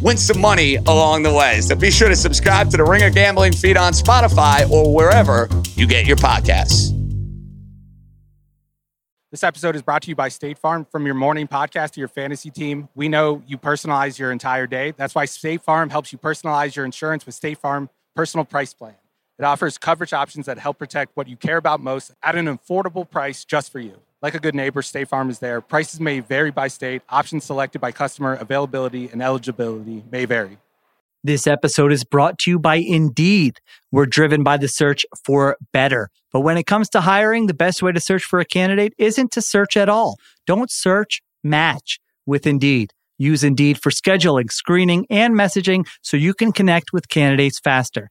win some money along the way. So be sure to subscribe to the Ringer Gambling feed on Spotify or wherever you get your podcasts. This episode is brought to you by State Farm. From your morning podcast to your fantasy team, we know you personalize your entire day. That's why State Farm helps you personalize your insurance with State Farm Personal Price Plan. It offers coverage options that help protect what you care about most at an affordable price just for you. Like a good neighbor, State Farm is there. Prices may vary by state. Options selected by customer availability and eligibility may vary. This episode is brought to you by Indeed. We're driven by the search for better. But when it comes to hiring, the best way to search for a candidate isn't to search at all. Don't search, match with Indeed. Use Indeed for scheduling, screening, and messaging so you can connect with candidates faster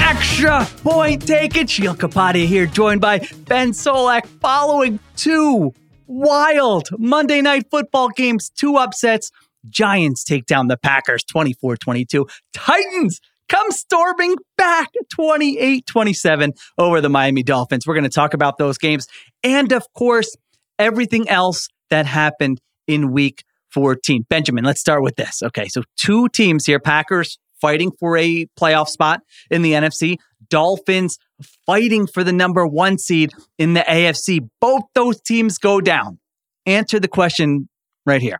Extra Point Taken. Sheil Kapadia here, joined by Ben Solak, following two wild Monday night football games, two upsets. Giants take down the Packers 24 22. Titans come storming back 28 27 over the Miami Dolphins. We're going to talk about those games and, of course, everything else that happened in week 14. Benjamin, let's start with this. Okay, so two teams here Packers fighting for a playoff spot in the NFC. Dolphins fighting for the number one seed in the AFC. Both those teams go down. Answer the question right here.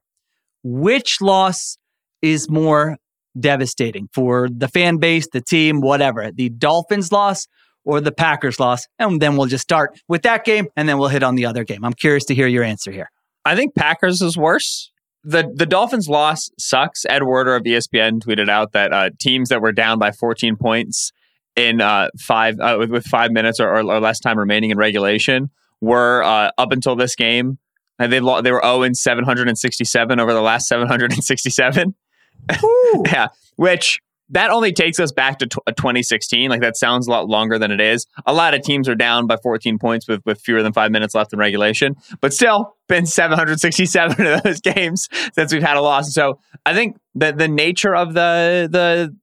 Which loss is more devastating for the fan base, the team, whatever? The Dolphins loss or the Packers loss? And then we'll just start with that game and then we'll hit on the other game. I'm curious to hear your answer here. I think Packers is worse the the Dolphins' loss sucks. Ed Werder of ESPN tweeted out that uh, teams that were down by 14 points in uh, five uh, with, with, five minutes or, or, or, less time remaining in regulation were uh, up until this game. And they they were 0 in 767 over the last 767. yeah, which that only takes us back to t- uh, 2016. Like that sounds a lot longer than it is. A lot of teams are down by 14 points with, with fewer than five minutes left in regulation, but still been 767 of those games since we've had a loss. So I think that the nature of the the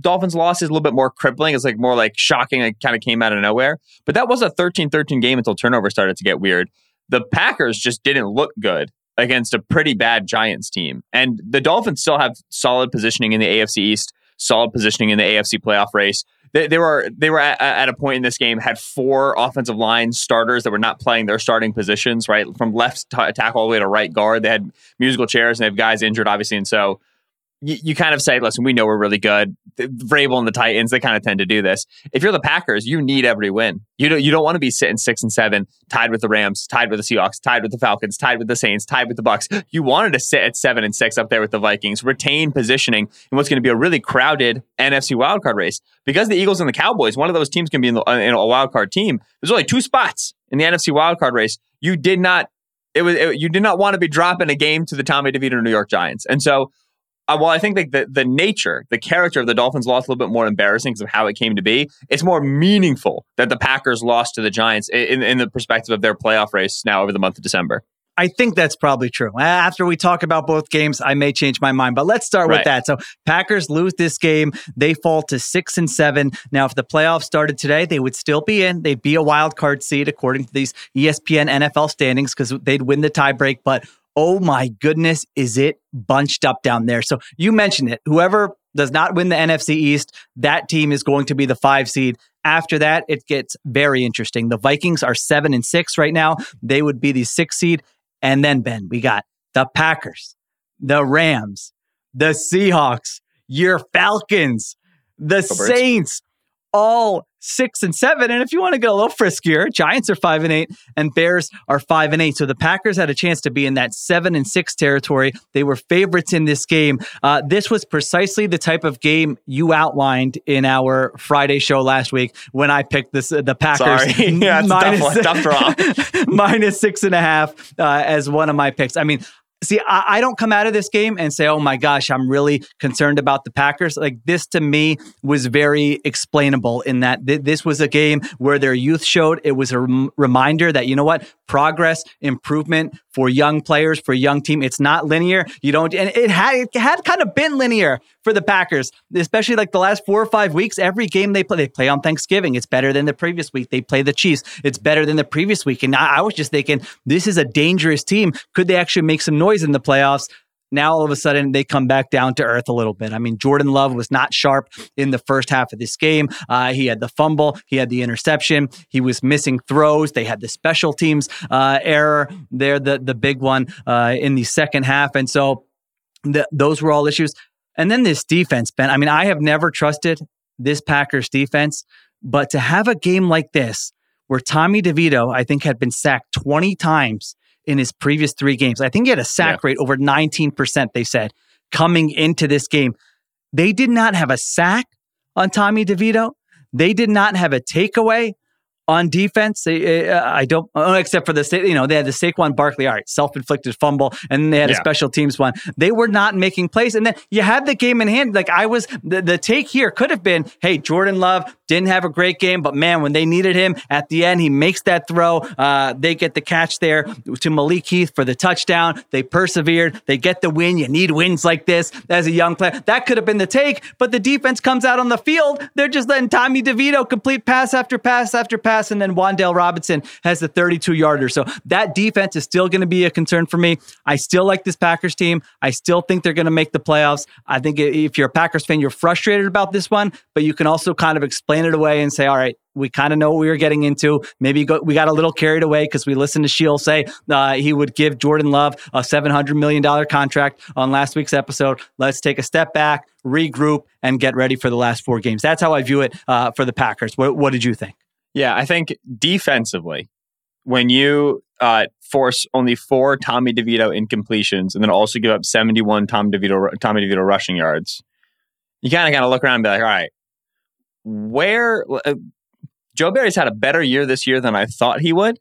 Dolphins loss is a little bit more crippling. It's like more like shocking. It kind of came out of nowhere. But that was a 13-13 game until turnover started to get weird. The Packers just didn't look good against a pretty bad Giants team. And the Dolphins still have solid positioning in the AFC East solid positioning in the AFC playoff race. They, they were they were at, at, a point in this game had four offensive line starters that were not playing their starting positions right from left t- tackle all the way to right guard. They had musical chairs and they have guys injured obviously, and so you, you kind of say, listen, we know we're really good. Vrabel and the Titans, they kind of tend to do this. If you're the Packers, you need every win. You don't, you don't want to be sitting six and seven, tied with the Rams, tied with the Seahawks, tied with the Falcons, tied with the Saints, tied with the Bucs. You wanted to sit at seven and six up there with the Vikings, retain positioning in what's going to be a really crowded NFC wildcard race. Because the Eagles and the Cowboys, one of those teams can be in, the, in a wildcard team. There's only two spots in the NFC wildcard race. You did not it was it, you did not want to be dropping a game to the Tommy DeVito New York Giants. And so uh, well, I think that the, the nature, the character of the Dolphins lost a little bit more embarrassing because of how it came to be. It's more meaningful that the Packers lost to the Giants in, in the perspective of their playoff race now over the month of December. I think that's probably true. After we talk about both games, I may change my mind, but let's start right. with that. So Packers lose this game. They fall to six and seven. Now, if the playoffs started today, they would still be in. They'd be a wild card seed according to these ESPN NFL standings because they'd win the tiebreak. But oh my goodness, is it bunched up down there? So you mentioned it. Whoever does not win the NFC East, that team is going to be the five seed. After that, it gets very interesting. The Vikings are seven and six right now. They would be the six seed. And then, Ben, we got the Packers, the Rams, the Seahawks, your Falcons, the Saints, all six and seven. And if you want to get a little friskier, Giants are five and eight and Bears are five and eight. So the Packers had a chance to be in that seven and six territory. They were favorites in this game. Uh, this was precisely the type of game you outlined in our Friday show last week when I picked this uh, the Packers Sorry. yeah, minus, tough, tough minus six and a half uh, as one of my picks. I mean, See, I, I, don't come out of this game and say, oh my gosh, I'm really concerned about the Packers. Like this to me was very explainable in that th- this was a game where their youth showed. It was a rem- reminder that, you know what, progress, improvement for young players, for young team, it's not linear. You don't, and it had, it had kind of been linear for the Packers, especially like the last four or five weeks. Every game they play, they play on Thanksgiving. It's better than the previous week. They play the Chiefs. It's better than the previous week. And I, I was just thinking, this is a dangerous team. Could they actually make some noise in the playoffs? Now all of a sudden they come back down to earth a little bit. I mean, Jordan Love was not sharp in the first half of this game. Uh, he had the fumble, he had the interception, he was missing throws. They had the special teams uh, error there, the the big one uh, in the second half, and so the, those were all issues. And then this defense, Ben. I mean, I have never trusted this Packers defense, but to have a game like this where Tommy DeVito, I think, had been sacked 20 times in his previous three games. I think he had a sack yeah. rate over 19%, they said, coming into this game. They did not have a sack on Tommy DeVito. They did not have a takeaway on defense. Uh, I don't, uh, except for the you know they had the Saquon Barkley, all right, self-inflicted fumble, and they had yeah. a special teams one. They were not making plays, and then you had the game in hand. Like I was, the, the take here could have been, hey, Jordan Love didn't have a great game, but man, when they needed him at the end, he makes that throw. Uh, they get the catch there to Malik Heath for the touchdown. They persevered. They get the win. You need wins like this as a young player. That could have been the take, but the defense comes out on the field. They're just letting Tommy DeVito complete pass after pass after pass, and then Wan'Dale Robinson has the 32 yarder. So that defense is still going to be a concern for me. I still like this Packers team. I still think they're going to make the playoffs. I think if you're a Packers fan, you're frustrated about this one, but you can also kind of explain it away and say, all right, we kind of know what we were getting into. Maybe go, we got a little carried away because we listened to Sheil say uh, he would give Jordan Love a $700 million contract on last week's episode. Let's take a step back, regroup, and get ready for the last four games. That's how I view it uh, for the Packers. What, what, did you think? Yeah, I think defensively, when you uh, force only four Tommy DeVito incompletions and then also give up 71 Tom DeVito, Tommy DeVito rushing yards, you kind of got to look around and be like, all right, where uh, Joe Barry's had a better year this year than I thought he would.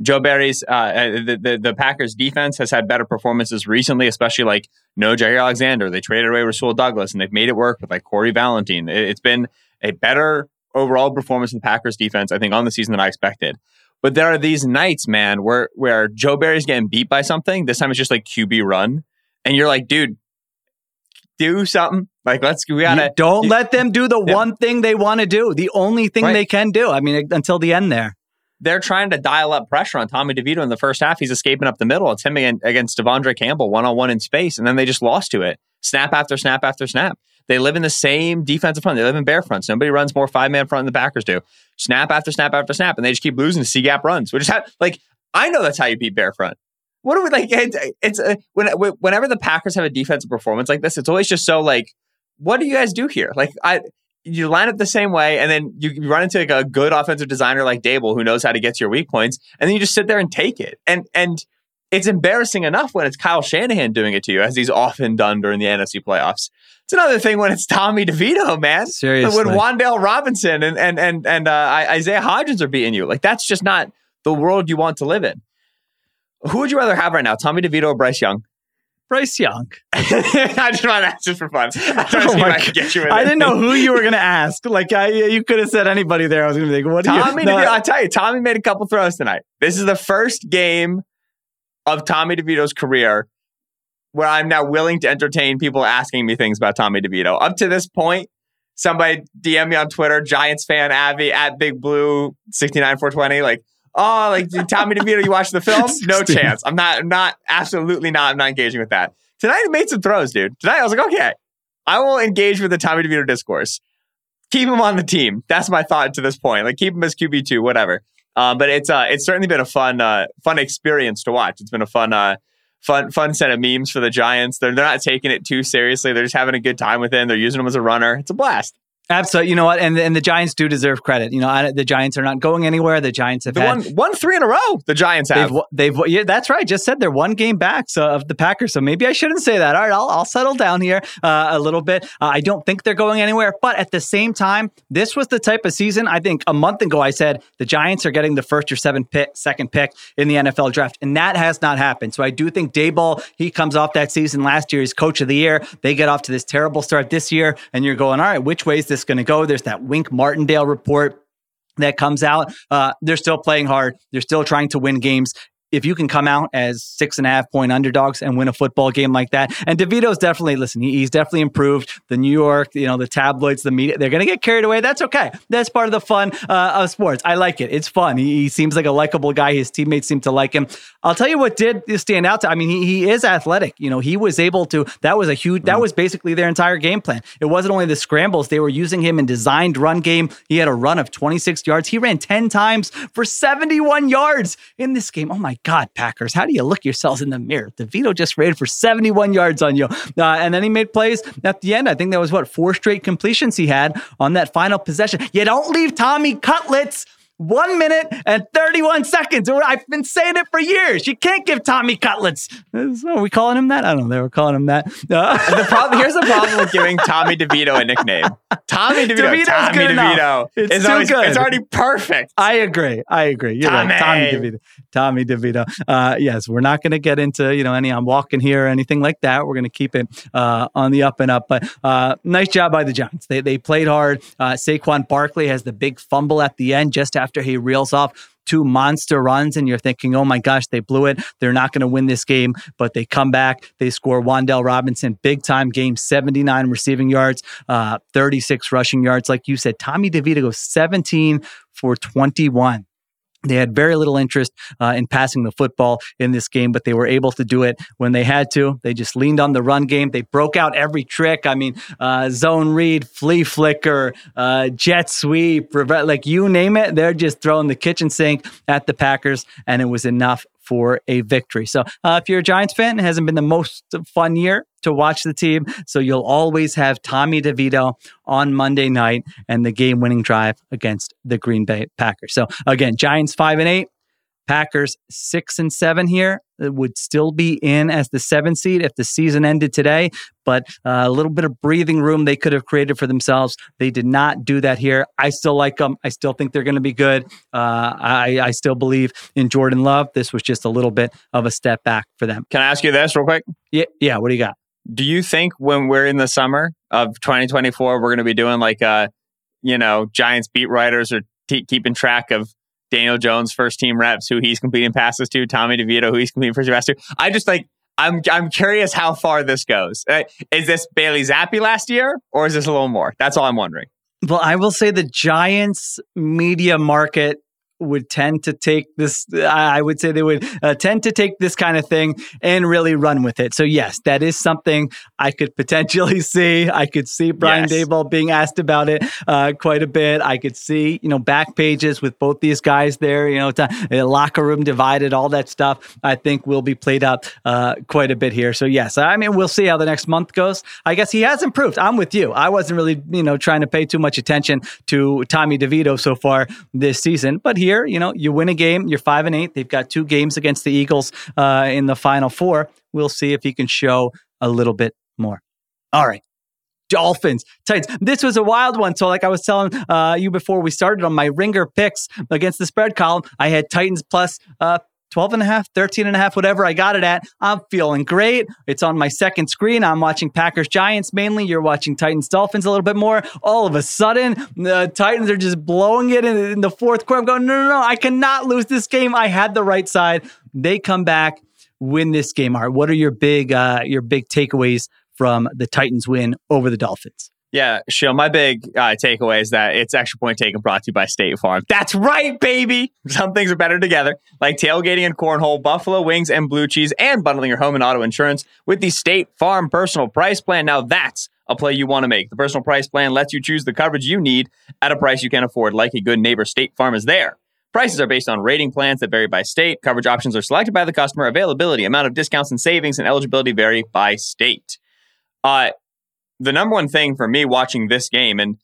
Joe Barry's uh, uh, the, the, the Packers defense has had better performances recently, especially like no Jaire Alexander. They traded away Rasul Douglas and they've made it work with like Corey Valentine. It, it's been a better overall performance of the Packers defense, I think, on the season that I expected. But there are these nights, man, where where Joe Barry's getting beat by something. This time it's just like QB run, and you're like, dude, do something. Like let's we gotta you don't let them do the yeah. one thing they want to do. The only thing right. they can do. I mean, until the end there. They're trying to dial up pressure on Tommy DeVito in the first half. He's escaping up the middle. It's him against De'Vondre Campbell one on one in space, and then they just lost to it. Snap after snap after snap. They live in the same defensive front. They live in bear fronts. Nobody runs more five man front than the Packers do. Snap after snap after snap, and they just keep losing C gap runs. Which is how, like I know that's how you beat bear front what do we like? It's, it's uh, when, whenever the Packers have a defensive performance like this, it's always just so like, what do you guys do here? Like, I you line up the same way, and then you run into like a good offensive designer like Daboll, who knows how to get to your weak points, and then you just sit there and take it. And and it's embarrassing enough when it's Kyle Shanahan doing it to you, as he's often done during the NFC playoffs. It's another thing when it's Tommy DeVito, man. Seriously, when Wan'Dale Robinson and and and and uh, Isaiah Hodgins are beating you, like that's just not the world you want to live in. Who would you rather have right now, Tommy DeVito or Bryce Young? Bryce Young. I just want to ask just for fun. I, oh I, I didn't know who you were going to ask. Like I, you could have said anybody there. I was going to think, what? Tommy, you, DeVito, I tell you, Tommy made a couple throws tonight. This is the first game of Tommy DeVito's career where I'm now willing to entertain people asking me things about Tommy DeVito. Up to this point, somebody DM me on Twitter, Giants fan Avi at Big Blue sixty nine four twenty, like oh, like Tommy DeVito, you watched the film? No chance. I'm not, I'm not, absolutely not. I'm not engaging with that. Tonight I made some throws, dude. Tonight I was like, okay, I will engage with the Tommy DeVito discourse. Keep him on the team. That's my thought to this point. Like keep him as QB two, whatever. Uh, but it's uh, it's certainly been a fun uh, fun experience to watch. It's been a fun uh, fun fun set of memes for the Giants. They're they're not taking it too seriously. They're just having a good time with it. They're using him as a runner. It's a blast. Absolutely. You know what? And and the Giants do deserve credit. You know, I, the Giants are not going anywhere. The Giants have they had, won one three in a row. The Giants have. They've, they've yeah, that's right. Just said they're one game back so, of the Packers. So maybe I shouldn't say that. All right, I'll, I'll settle down here uh, a little bit. Uh, I don't think they're going anywhere. But at the same time, this was the type of season. I think a month ago I said the Giants are getting the first or seven pick, second pick in the NFL draft, and that has not happened. So I do think Daboll he comes off that season last year. He's coach of the year. They get off to this terrible start this year, and you're going, all right, which way is this going to go? There's that Wink Martindale report that comes out. Uh, they're still playing hard. They're still trying to win games if you can come out as six and a half point underdogs and win a football game like that, and DeVito's definitely listen, he, he's definitely improved. The New York, you know, the tabloids, the media, they're going to get carried away. That's okay. That's part of the fun uh, of sports. I like it. It's fun. He, he, seems like a likable guy. His teammates seem to like him. I'll tell you what did stand out to. I mean, he, he is athletic. You know, he was able to. That was a huge. That mm. was basically their entire game plan. It wasn't only the scrambles; they were using him in designed run game. He had a run of 26 yards. He ran 10 times for 71 yards in this game. Oh my God, Packers! How do you look yourselves in the mirror? DeVito just ran for 71 yards on you, uh, and then he made plays at the end. I think that was what four straight completions he had on that final possession. You don't leave Tommy Cutlets one minute and 31 seconds. I've been saying it for years. You can't give Tommy cutlets. Are we calling him that? I don't know. They were calling him that. Uh, the problem, here's the problem with giving Tommy DeVito a nickname. Tommy DeVito. DeVito's Tommy good DeVito. It's it's, too always, good. it's already perfect. I agree. I agree. You're Tommy. right. Tommy DeVito. Tommy DeVito. Uh, yes, we're not going to get into, you know, any I'm walking here or anything like that. We're going to keep it uh, on the up and up. But uh, nice job by the Giants. They, they played hard. Uh, Saquon Barkley has the big fumble at the end just after he reels off two monster runs and you're thinking, oh my gosh, they blew it. They're not going to win this game, but they come back. They score Wan'Dale Robinson, big time game, 79 receiving yards, uh, 36 rushing yards. Like you said, Tommy DeVito goes 17 for 21. They had very little interest uh, in passing the football in this game, but they were able to do it when they had to. They just leaned on the run game. They broke out every trick. I mean, uh, zone read, flea flicker, uh, jet sweep, like you name it. They're just throwing the kitchen sink at the Packers, and it was enough for a victory. So, uh, if you're a Giants fan, it hasn't been the most fun year to watch the team. So, you'll always have Tommy DeVito on Monday night and the game winning drive against the Green Bay Packers. So, again, Giants five and eight, Packers six and seven here would still be in as the seven seed if the season ended today, but uh, a little bit of breathing room they could have created for themselves. They did not do that here. I still like them. I still think they're going to be good. Uh, I, I still believe in Jordan Love. This was just a little bit of a step back for them. Can I ask you this real quick? Yeah, yeah. What do you got? Do you think when we're in the summer of 2024, we're going to be doing like, uh, you know, Giants beat writers or t- keeping track of Daniel Jones first team reps, who he's completing passes to, Tommy DeVito, who he's completing first passes to. I just like I'm I'm curious how far this goes. Uh, is this Bailey Zappe last year, or is this a little more? That's all I'm wondering. Well, I will say the Giants media market would tend to take this i would say they would uh, tend to take this kind of thing and really run with it. So yes that is something i could potentially see. I could see brian yes. Daboll being asked about it uh, quite a bit. I could see you know back pages with both these guys there you know to, uh, locker room divided all that stuff i think will be played up uh, quite a bit here. So yes i mean we'll see how the next month goes. I guess he has improved. I'm with you. I wasn't really you know trying to pay too much attention to Tommy DeVito so far this season but he year, you know, you win a game, you're five and eight. They've got two games against the Eagles uh, in the final four. We'll see if he can show a little bit more. All right. Dolphins, Titans. This was a wild one. So, like I was telling uh, you before we started on my ringer picks against the spread column, I had Titans plus uh, 12 and a half, 13 and a half, whatever I got it at. I'm feeling great. It's on my second screen. I'm watching Packers Giants mainly. You're watching Titans Dolphins a little bit more. All of a sudden, the Titans are just blowing it in, in the fourth quarter. I'm going, no, no, no, I cannot lose this game. I had the right side. They come back, win this game. All right, what are your big, uh, your big takeaways from the Titans win over the Dolphins? Yeah, Sheil, my big uh, takeaway is that it's extra point taken brought to you by State Farm. That's right, baby. Some things are better together, like tailgating and cornhole, buffalo wings and blue cheese, and bundling your home and auto insurance with the State Farm personal price plan. Now that's a play you want to make. The personal price plan lets you choose the coverage you need at a price you can afford. Like a good neighbor, State Farm is there Prices are based on rating plans that vary by state. Coverage options are selected by the customer. Availability, amount of discounts and savings, and eligibility vary by state. Uh, the number one thing for me watching this game and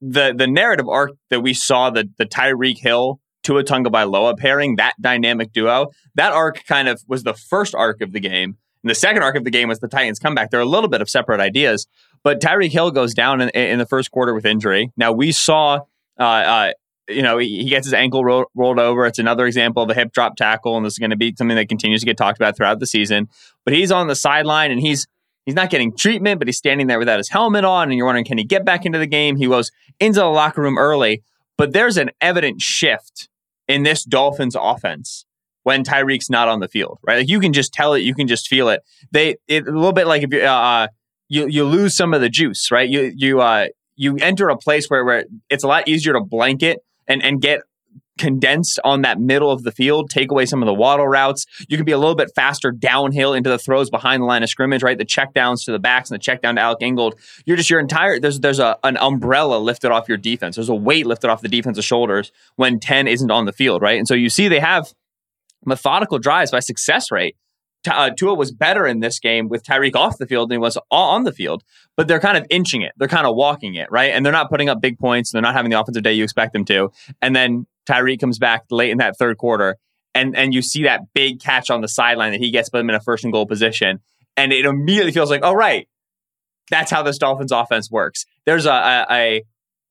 the the narrative arc that we saw the the Tyreek Hill Tua Tagovailoa pairing, that dynamic duo, that arc kind of was the first arc of the game. And the second arc of the game was the Titans comeback. They're a little bit of separate ideas, but Tyreek Hill goes down in, in the first quarter with injury. Now we saw, uh, uh, you know, he, he, gets his ankle ro- rolled over. It's another example of a hip drop tackle, and this is going to be something that continues to get talked about throughout the season. But he's on the sideline and he's he's not getting treatment, but he's standing there without his helmet on, and you're wondering, can he get back into the game? He goes into the locker room early, but there's an evident shift in this Dolphins offense when Tyreek's not on the field, right? Like you can just tell it, you can just feel it. They it, a little bit like if you uh, uh, you you lose some of the juice, right? You you uh you enter a place where where it's a lot easier to blanket and and get condensed on that middle of the field, take away some of the Waddle routes. You can be a little bit faster downhill into the throws behind the line of scrimmage, right? The checkdowns to the backs and the check down to Alec Ingold. You're just your entire there's there's a an umbrella lifted off your defense. There's a weight lifted off the defense's shoulders when 10 isn't on the field, right? And so you see they have methodical drives by success rate. Uh, Tua was better in this game with Tyreek off the field than he was on the field, but they're kind of inching it. They're kind of walking it, right? And they're not putting up big points. And they're not having the offensive day you expect them to. And then Tyreek comes back late in that third quarter, and and you see that big catch on the sideline that he gets, put them in a first and goal position, and it immediately feels like, oh right, that's how this Dolphins offense works. There's a a,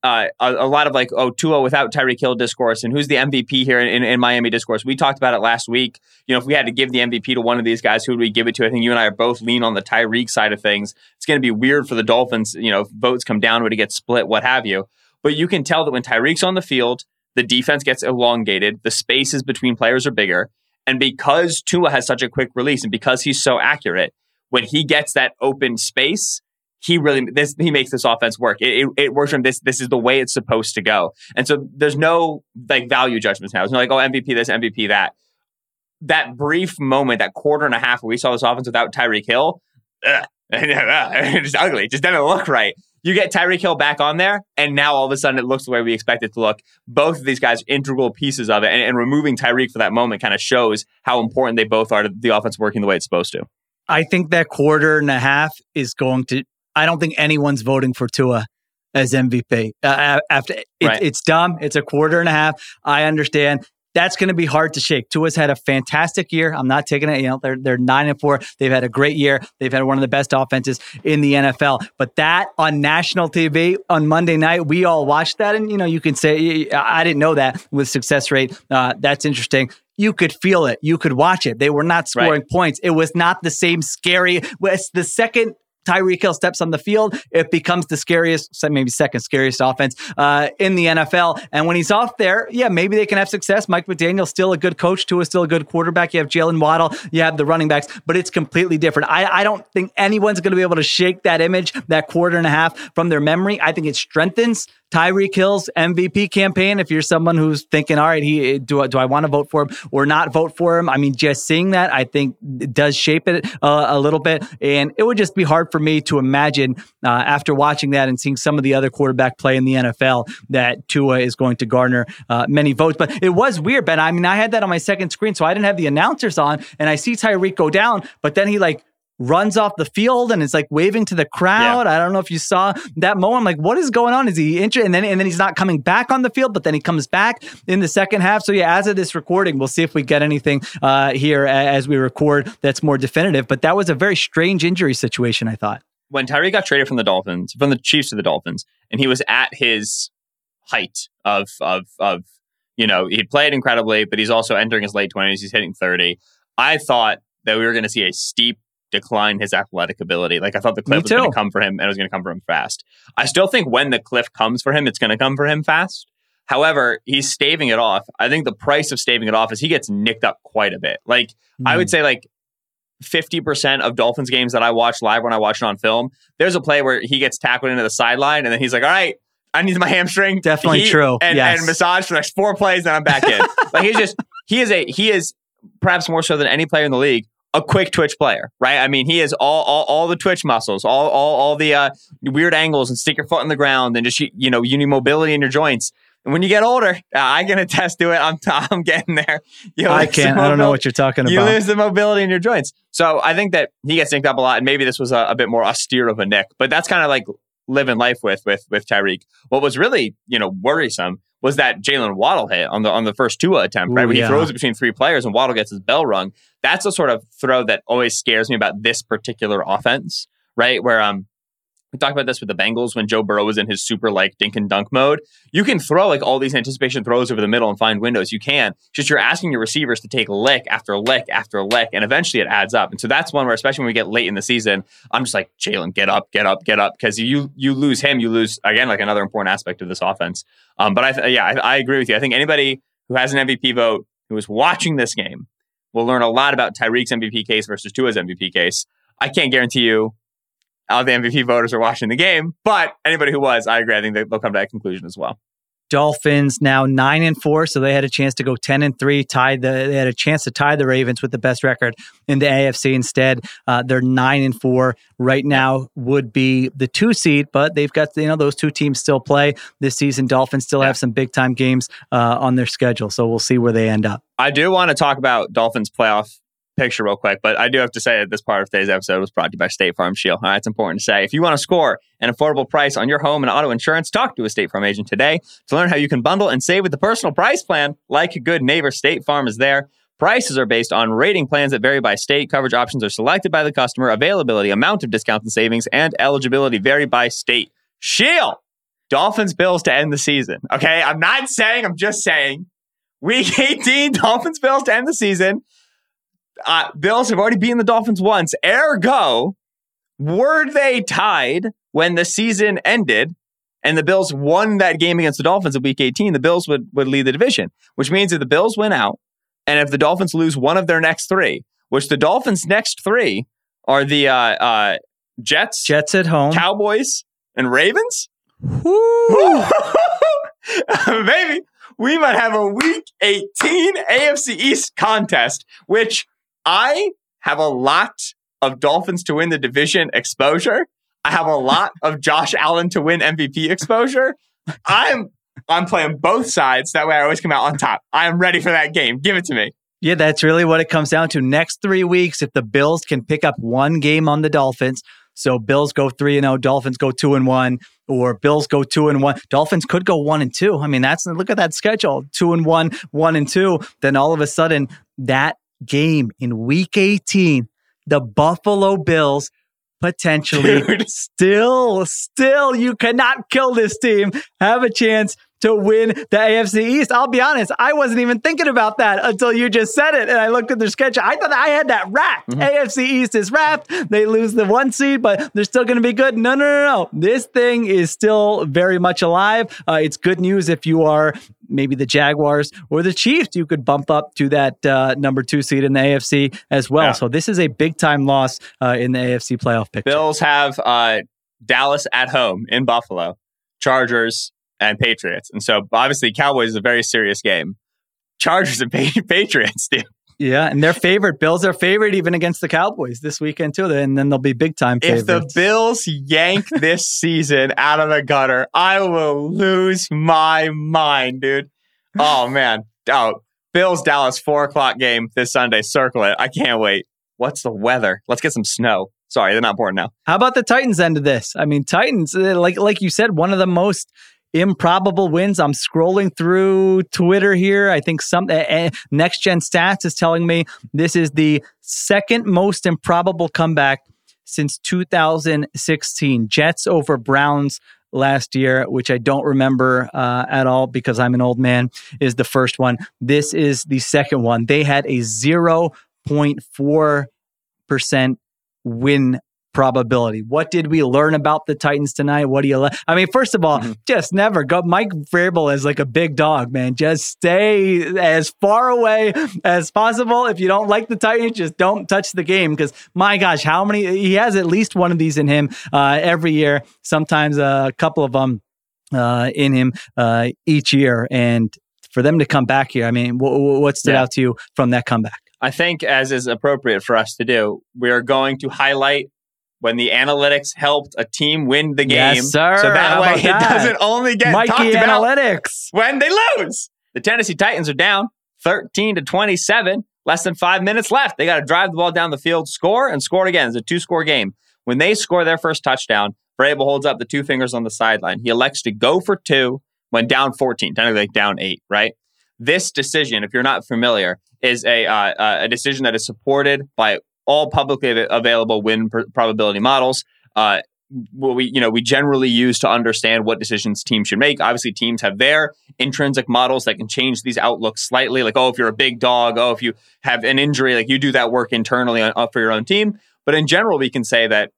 a a, lot of like, oh, Tua without Tyreek Hill discourse, and who's the MVP here in, in, in, Miami discourse. We talked about it last week. You know, if we had to give the MVP to one of these guys, who would we give it to? I think you and I are both lean on the Tyreek side of things. It's going to be weird for the Dolphins, you know, if votes come down, would it get split, what have you. But you can tell that when Tyreek's on the field, the defense gets elongated, the spaces between players are bigger. And because Tua has such a quick release and because he's so accurate, when he gets that open space, he really this he makes this offense work. It, it, it, works from this. This is the way it's supposed to go. And so there's no like value judgments now. It's not like oh MVP this, MVP that. That brief moment, that quarter and a half where we saw this offense without Tyreek Hill, ugh, it's ugly. It just doesn't look right. You get Tyreek Hill back on there, and now all of a sudden it looks the way we expect it to look. Both of these guys integral pieces of it, and, and removing Tyreek for that moment kind of shows how important they both are to the offense working the way it's supposed to. I think that quarter and a half is going to. I don't think anyone's voting for Tua as MVP. Uh, after it, right. it's dumb. It's a quarter and a half. I understand that's going to be hard to shake. Tua's had a fantastic year. I'm not taking it. You know, they're they're nine and four. They've had a great year. They've had one of the best offenses in the NFL. But that on national TV on Monday night, we all watched that, and you know, you can say I didn't know that with success rate. Uh, that's interesting you could feel it. You could watch it. They were not scoring right. points. It was not the same scary. It's the second Tyreek Hill steps on the field, it becomes the scariest, maybe second scariest offense uh, in the NFL. And when he's off there, yeah, maybe they can have success. Mike McDaniel's still a good coach, Tua is still a good quarterback. You have Jaylen Waddle, you have the running backs, but it's completely different. I, I don't think anyone's going to be able to shake that image, that quarter and a half from their memory. I think it strengthens Tyreek Hill's MVP campaign. If you're someone who's thinking, all right, he do, do I want to vote for him or not vote for him? I mean, just seeing that, I think does shape it uh, a little bit. And it would just be hard for me to imagine uh, after watching that and seeing some of the other quarterback play in the NFL that Tua is going to garner uh, many votes. But it was weird, Ben. I mean, I had that on my second screen, so I didn't have the announcers on, and I see Tyreek go down, but then he like runs off the field and is like waving to the crowd. Yeah. I don't know if you saw that moment. I'm like, what is going on? Is he injured? And then and then he's not coming back on the field, but then he comes back in the second half. So yeah, as of this recording, we'll see if we get anything uh, here as we record that's more definitive. But that was a very strange injury situation. I thought when Tyree got traded from the Dolphins, from the Chiefs to the Dolphins, and he was at his height of of of you know he played incredibly, but he's also entering his late twenties. He's hitting thirty. I thought that we were going to see a steep decline his athletic ability. Like I thought the cliff was going to come for him and it was going to come for him fast. I still think when the cliff comes for him, it's going to come for him fast. However, he's staving it off. I think the price of staving it off is he gets nicked up quite a bit. Like mm. I would hmm. say like 50% of Dolphins games that I watch live when I watch it on film, there's a play where he gets tackled into the sideline and then he's like, all right, I need my hamstring. Definitely true. And, yes. and massage for the next four plays, and I'm back in. like he's just, he is a, he is perhaps more so than any player in the league, a quick twitch player, right? I mean, he has all all, all the twitch muscles, all all all the uh, weird angles, and stick your foot in the ground, and just you know, you need mobility in your joints. And when you get older, I can attest to it. I'm I'm getting there. You I can't. I don't know what you're talking about. You lose the mobility in your joints. So I think that he gets nicked up a lot, and maybe this was a, a bit more austere of a nick, but that's kind of like living life with with with Tyreek. What was really you know worrisome was that Jaylen Waddle hit on the on the first Tua attempt, right? Ooh, Where he throws it between three players and Waddle gets his bell rung. That's the sort of throw that always scares me about this particular offense, right? Where um we talked about this with the Bengals when Joe Burrow was in his super like dink and dunk mode. You can throw like all these anticipation throws over the middle and find windows. You can. Just you're asking your receivers to take lick after lick after lick, and eventually it adds up. And so that's one where, especially when we get late in the season, I'm just like Jaylen, get up, get up, get up, because you you lose him, you lose again like another important aspect of this offense. Um, but I th- yeah, I, I agree with you. I think anybody who has an MVP vote who is watching this game will learn a lot about Tyreek's MVP case versus Tua's MVP case. I can't guarantee you all the MVP voters are watching the game. But anybody who was, I agree. I think they'll come to that conclusion as well. Dolphins now nine and four, so they had a chance to go ten and three. Tied the they had a chance to tie the Ravens with the best record in the AFC. Instead, uh, they're nine and four right now. Would be the two seed, but they've got you know those two teams still play this season. Dolphins still yeah. have some big time games uh, on their schedule, so we'll see where they end up. I do want to talk about Dolphins playoff picture real quick, but I do have to say that this part of today's episode was brought to you by State Farm Sheil. All right, it's important to say. If you want to score an affordable price on your home and auto insurance, talk to a State Farm agent today to learn how you can bundle and save with the personal price plan. Like a good neighbor, State Farm is there. Prices are based on rating plans that vary by state. Coverage options are selected by the customer. Availability, amount of discounts and savings, and eligibility vary by state. Sheil! Dolphins Bills to end the season. Okay, I'm not saying, I'm just saying. Week 18, Dolphins Bills to end the season uh, Bills have already beaten the Dolphins once. Ergo, were they tied when the season ended and the Bills won that game against the Dolphins in week 18, the Bills would, would lead the division, which means if the Bills win out and if the Dolphins lose one of their next three, which the Dolphins' next three are the uh, uh, Jets, Jets at home, Cowboys, and Ravens. Maybe we might have a week 18 AFC East contest, which I have a lot of Dolphins to win the division exposure. I have a lot of Josh Allen to win MVP exposure. I'm I'm playing both sides. That way I always come out on top. I am ready for that game. Give it to me. Yeah, that's really what it comes down to. Next three weeks, if the Bills can pick up one game on the Dolphins, so Bills go three and zero, oh, Dolphins go two and one, or Bills go two and one, Dolphins could go one and two. I mean, that's look at that schedule: two and one, one and two. Then all of a sudden, that game in week 18, the Buffalo Bills potentially Dude. still, still, you cannot kill this team, have a chance to win the AFC East. I'll be honest, I wasn't even thinking about that until you just said it. And I looked at their schedule. I thought I had that wrapped. Mm-hmm. AFC East is wrapped. They lose the one seed, but they're still going to be good. No, no, no, no. This thing is still very much alive. Uh, it's good news if you are maybe the Jaguars or the Chiefs. You could bump up to that uh, number two seed in the AFC as well. Yeah. So this is a big time loss uh, in the AFC playoff picture. Bills have uh, Dallas at home in Buffalo. Chargers and Patriots. And so obviously Cowboys is a very serious game. Chargers and Patriots, dude. Yeah, and they're favorite. Bills are favorite even against the Cowboys this weekend too. And then they'll be big time favorites. If the Bills yank this season out of the gutter, I will lose my mind, dude. Oh man. Oh, Bills Dallas four o'clock game this Sunday. Circle it. I can't wait. What's the weather? Let's get some snow. Sorry, they're not born now. How about the Titans end of this? I mean, Titans, uh, like like you said, one of the most improbable wins. I'm scrolling through Twitter here. I think some uh, next gen stats is telling me this is the second most improbable comeback since 2016. Jets over Browns last year, which I don't remember uh, at all because I'm an old man, is the first one. This is the second one. They had a 0.4% win probability. What did we learn about the Titans tonight? What do you? Le- I mean, first of all, mm-hmm. just never go. Mike Vrabel is like a big dog, man. Just stay as far away as possible. If you don't like the Titans, just don't touch the game because my gosh, how many? He has at least one of these in him uh, every year. Sometimes a couple of them uh, in him uh, each year, and for them to come back here, I mean, w- w- what stood yeah. out to you from that comeback? I think, as is appropriate for us to do, we are going to highlight when the analytics helped a team win the game. Yes, sir. So that How way it that? doesn't only get Mikey talked about Analytics. when they lose. The Tennessee Titans are down 13 to 27. Less than five minutes left. They got to drive the ball down the field, score, and score it again. It's a two score game. When they score their first touchdown, Vrabel holds up the two fingers on the sideline. He elects to go for two when down 14, technically like down eight, right? This decision, if you're not familiar, is a, uh, uh, a decision that is supported by all publicly available win pr- probability models. Uh, what we you know we generally use to understand what decisions teams should make. Obviously, teams have their intrinsic models that can change these outlooks slightly. Like, oh, if you're a big dog, oh, if you have an injury, like you do that work internally on, uh, for your own team. But in general, we can say that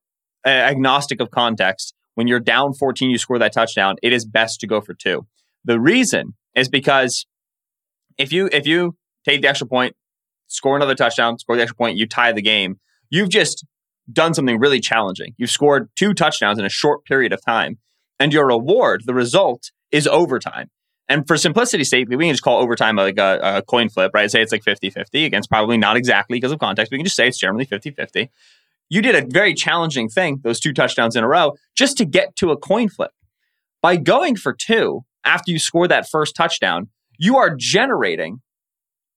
uh, agnostic of context, when you're down 14, you score that touchdown. It is best to go for two. The reason is because if you if you take the extra point, score another touchdown, score the extra point, you tie the game. You've just done something really challenging. You've scored two touchdowns in a short period of time, and your reward, the result, is overtime. And for simplicity's sake, we can just call overtime like a, a coin flip, right? Say it's like 50 50. Against probably not exactly because of context. We can just say it's generally 50 50. You did a very challenging thing, those two touchdowns in a row, just to get to a coin flip. By going for two after you score that first touchdown, you are generating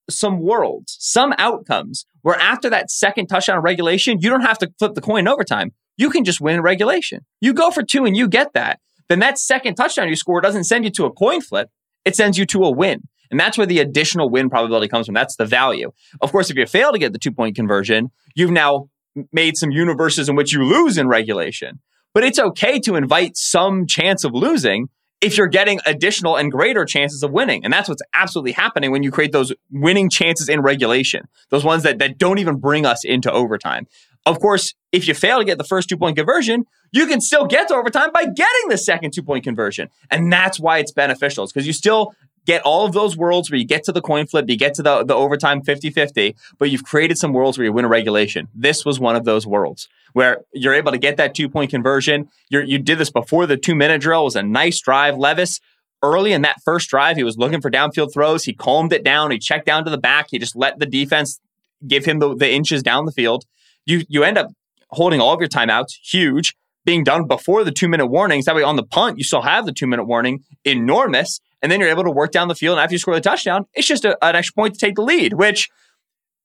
some worlds, some outcomes where after that second touchdown regulation, you don't have to flip the coin in overtime. You can just win in regulation. You go for two and you get that. Then that second touchdown you score doesn't send you to a coin flip. It sends you to a win. And that's where the additional win probability comes from. That's the value. Of course, if you fail to get the two point conversion, you've now made some universes in which you lose in regulation. But it's okay to invite some chance of losing if you're getting additional and greater chances of winning. And that's what's absolutely happening when you create those winning chances in regulation, those ones that, that don't even bring us into overtime. Of course, if you fail to get the first two point conversion, you can still get to overtime by getting the second two point conversion. And that's why it's beneficial. Because you still get all of those worlds where you get to the coin flip, you get to the, the overtime 50 50, but you've created some worlds where you win a regulation. This was one of those worlds where you're able to get that two point conversion. You're, you did this before the two minute drill. It was a nice drive. Levis, early in that first drive, he was looking for downfield throws. He calmed it down. He checked down to the back. He just let the defense give him the, the inches down the field. You, you end up holding all of your timeouts, huge, being done before the two minute warnings. That way, on the punt, you still have the two minute warning, enormous. And then you're able to work down the field. And after you score the touchdown, it's just a, an extra point to take the lead, which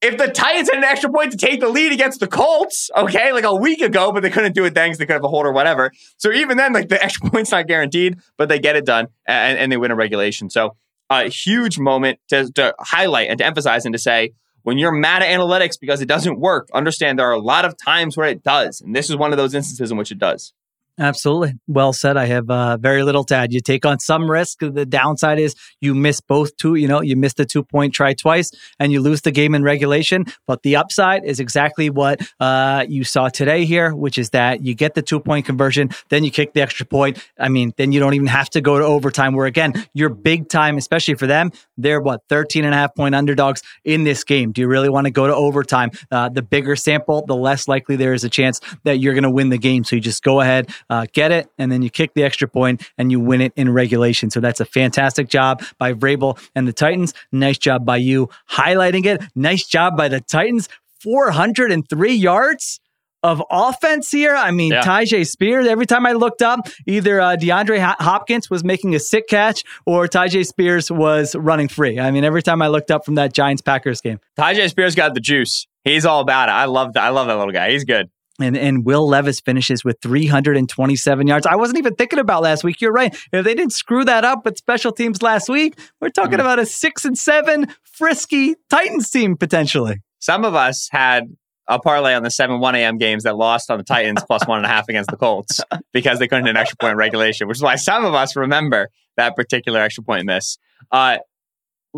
if the Titans had an extra point to take the lead against the Colts, okay, like a week ago, but they couldn't do it then because they could have a hold or whatever. So even then, like the extra point's not guaranteed, but they get it done and, and they win a regulation. So a huge moment to, to highlight and to emphasize and to say, when you're mad at analytics because it doesn't work, understand there are a lot of times where it does. And this is one of those instances in which it does. Absolutely. Well said. I have uh, very little to add. You take on some risk. The downside is you miss both two, you know, you miss the two point try twice and you lose the game in regulation. But the upside is exactly what uh, you saw today here, which is that you get the two point conversion, then you kick the extra point. I mean, then you don't even have to go to overtime where again, you're big time, especially for them. They're what, 13 and a half point underdogs in this game. Do you really want to go to overtime? Uh, the bigger sample, the less likely there is a chance that you're going to win the game. So you just go ahead uh, get it, and then you kick the extra point and you win it in regulation. So that's a fantastic job by Vrabel and the Titans. Nice job by you highlighting it. Nice job by the Titans. 403 yards of offense here. I mean, Yeah. Tyjae Spears, every time I looked up, either uh, DeAndre Hopkins was making a sick catch or Tyjae Spears was running free. I mean, every time I looked up from that Giants Packers game. Tyjae Spears got the juice. He's all about it. I love that. I love that little guy. He's good. And, and Will Levis finishes with 327 yards. I wasn't even thinking about last week. You're right. If they didn't screw that up with special teams last week, we're talking about a six and seven frisky Titans team potentially. Some of us had a parlay on the 7 1 a.m. games that lost on the Titans plus one and a half against the Colts because they couldn't hit an extra point in regulation, which is why some of us remember that particular extra point miss. Uh,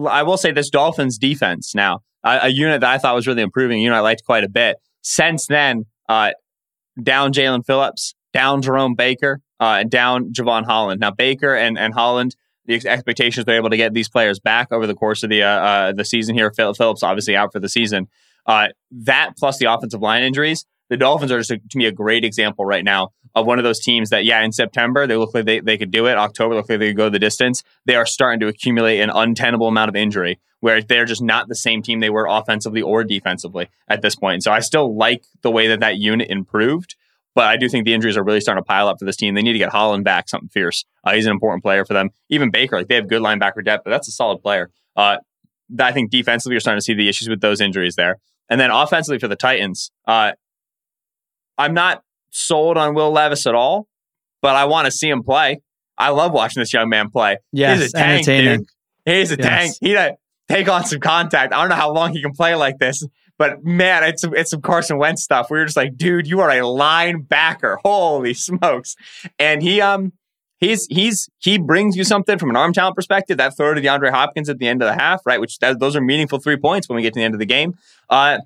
I will say this Dolphins defense now, a, a unit that I thought was really improving, a unit I liked quite a bit. Since then, uh, down Jaelan Phillips, down Jerome Baker, uh, and down Jevon Holland. Now, Baker and, and Holland, the ex- expectations they're able to get these players back over the course of the uh, uh, the season here. Phil- Phillips obviously out for the season. Uh, that plus the offensive line injuries, the Dolphins are just a, to me a great example right now of one of those teams that, yeah, in September they look like they, they could do it. October look like they could go the distance. They are starting to accumulate an untenable amount of injury where they're just not the same team they were offensively or defensively at this point. So I still like the way that that unit improved. But I do think the injuries are really starting to pile up for this team. They need to get Holland back, something fierce. Uh, he's an important player for them. Even Baker, like they have good linebacker depth, but that's a solid player. Uh, I think defensively, you're starting to see the issues with those injuries there. And then offensively for the Titans, uh, I'm not sold on Will Levis at all, but I want to see him play. I love watching this young man play. Yes, He's a tank, entertaining. dude. He's a Yes. tank. He uh, take on some contact. I don't know how long he can play like this, but man, it's it's some Carson Wentz stuff. We were just like, dude, you are a linebacker. Holy smokes! And he um he's he's he brings you something from an arm talent perspective. That throw to DeAndre Hopkins at the end of the half, right? Which that, those are meaningful three points when we get to the end of the game. Uh,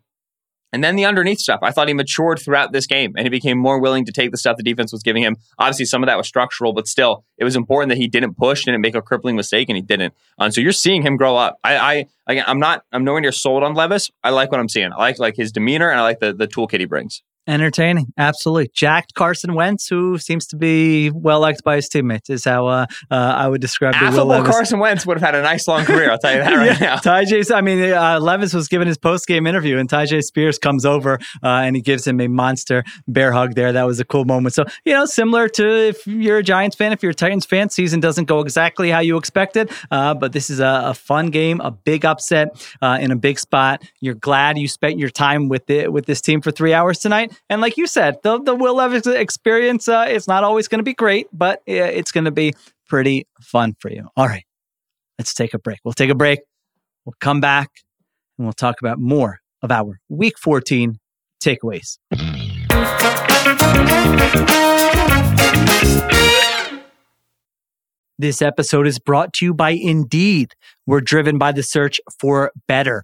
and then the underneath stuff. I thought he matured throughout this game and he became more willing to take the stuff the defense was giving him. Obviously, some of that was structural, but still, it was important that he didn't push, didn't make a crippling mistake, and he didn't. And so you're seeing him grow up. I, I again, I'm not, I'm nowhere near sold on Levis. I like what I'm seeing. I like like his demeanor and I like the the toolkit he brings. Entertaining, absolutely. Jacked Carson Wentz, who seems to be well liked by his teammates, is how uh, uh, I would describe the Will Levis. Carson Wentz would have had a nice long career. I'll tell you that right now. Tyjae. I mean, uh, Levis was given his post game interview, and Tyjae. Spears comes over uh, and he gives him a monster bear hug there. That was a cool moment. So, you know, similar to if you're a Giants fan, if you're a Titans fan, season doesn't go exactly how you expected, uh, but this is a, a fun game, a big upset uh, in a big spot. You're glad you spent your time with it with this team for three hours tonight, and like you said, the the Will Levis experience, uh, it's not always going to be great, but it's going to be pretty fun for you. All right, let's take a break. We'll take a break. We'll come back and we'll talk about more of our week 14 takeaways. This episode is brought to you by Indeed. We're driven by the search for better.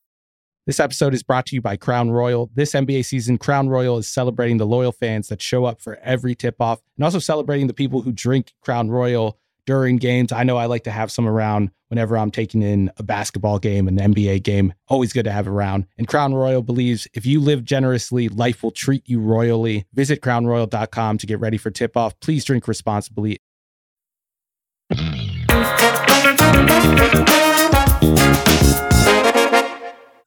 This episode is brought to you by Crown Royal. This NBA season, Crown Royal is celebrating the loyal fans that show up for every tip off and also celebrating the people who drink Crown Royal during games. I know I like to have some around whenever I'm taking in a basketball game, an NBA game. Always good to have around. And Crown Royal believes if you live generously, life will treat you royally. Visit crownroyal.com to get ready for tip off. Please drink responsibly.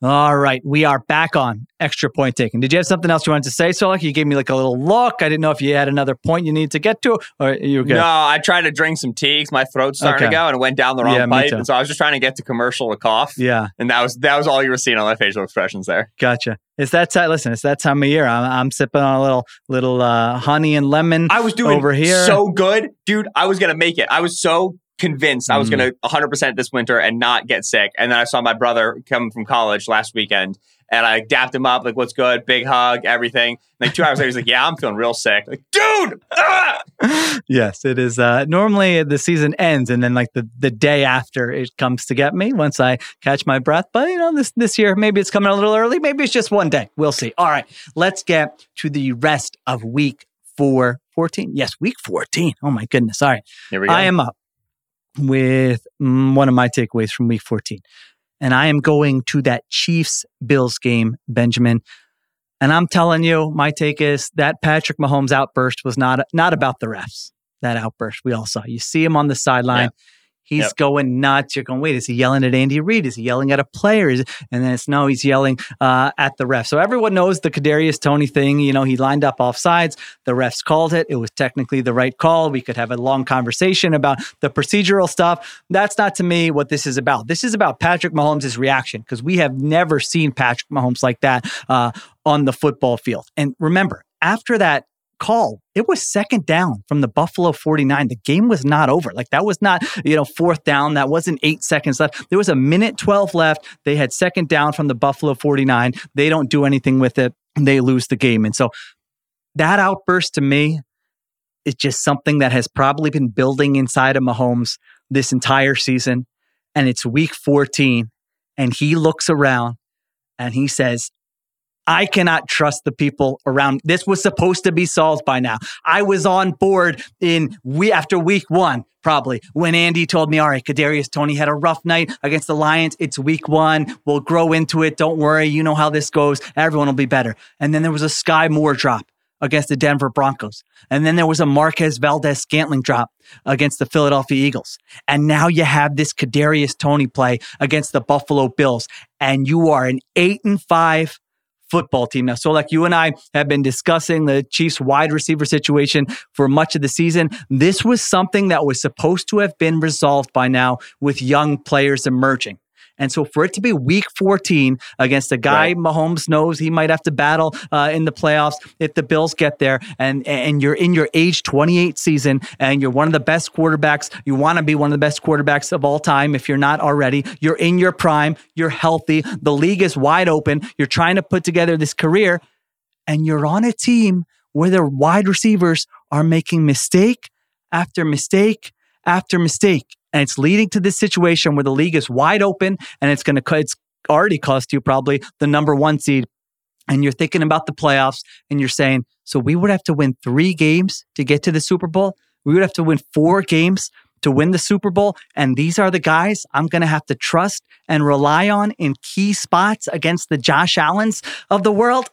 All right, we are back on extra point taken. Did you have something else you wanted to say, Solak? You gave me like a little look. I didn't know if you had another point you need to get to, or you were good. No, I tried to drink some tea 'cause my throat's starting Okay. to go and it went down the wrong Yeah, pipe. And so I was just trying to get to commercial to cough. Yeah, And that was that was all you were seeing on my facial expressions there. gotcha. It's that time. Listen, it's that time of year. I'm, I'm sipping on a little little uh, honey and lemon. I was doing over here. so good, dude. I was gonna make it. I was so convinced I was Mm. gonna 100 percent this winter and not get sick. And then I saw my brother come from college last weekend, and I dapped him up like, "What's good?" Big hug, everything. Like two hours later, he's like, "Yeah, I'm feeling real sick." Like, dude. ah! yes, it is. Uh, normally the season ends, and then like the, the day after it comes to get me once I catch my breath. But you know, this this year maybe it's coming a little early. Maybe it's just one day. We'll see. All right, let's get to the rest of week four. 14. Yes, week 14. Oh my goodness. All right. Here we go. I am up with mm, one of my takeaways from week 14. And I am going to that Chiefs Bills game, Benjamin. And I'm telling you, my take is that Patrick Mahomes outburst was not not about the refs. That outburst we all saw. You see him on the sideline. He's Yep. going nuts. You're going, wait, is he yelling at Andy Reid? Is he yelling at a player? Is, and then it's no, he's yelling uh, at the ref. So everyone knows the Kadarius Toney thing. You know, he lined up off sides. The refs called it. It was technically the right call. We could have a long conversation about the procedural stuff. That's not to me what this is about. This is about Patrick Mahomes' reaction because we have never seen Patrick Mahomes like that uh, on the football field. And remember, after that call, it was second down from the Buffalo 49. The game was not over. Like that was not, you know, fourth down. That wasn't eight seconds left. There was a minute 12 left. They had second down from the Buffalo 49. They don't do anything with it. They lose the game. And so that outburst to me is just something that has probably been building inside of Mahomes this entire season. And it's week 14. and he looks around and he says, I cannot trust the people around. This was supposed to be solved by now. I was on board in we after week one, probably when Andy told me, "All right, Kadarius Toney had a rough night against the Lions. It's week one. We'll grow into it. Don't worry. You know how this goes. Everyone will be better." And then there was a Skyy Moore drop against the Denver Broncos, and then there was a Marquez Valdes-Scantling drop against the Philadelphia Eagles, and now you have this Kadarius Toney play against the Buffalo Bills, and you are an eight and five football team. Now, so like you and I have been discussing the Chiefs wide receiver situation for much of the season. This was something that was supposed to have been resolved by now with young players emerging. And so for it to be week 14 against a guy right. Mahomes knows he might have to battle uh, in the playoffs if the Bills get there and and you're in your age 28 season and you're one of the best quarterbacks, you want to be one of the best quarterbacks of all time if you're not already. You're in your prime, you're healthy, the league is wide open, you're trying to put together this career and you're on a team where their wide receivers are making mistake after mistake after mistake and it's leading to this situation where the league is wide open and it's going to it's already cost you probably the number one seed. And you're thinking about the playoffs and you're saying so we would have to win 3 games to get to the Super Bowl? We would have to win 4 games to win the Super Bowl? And these are the guys I'm going to have to trust and rely on in key spots against the Josh Allens of the world?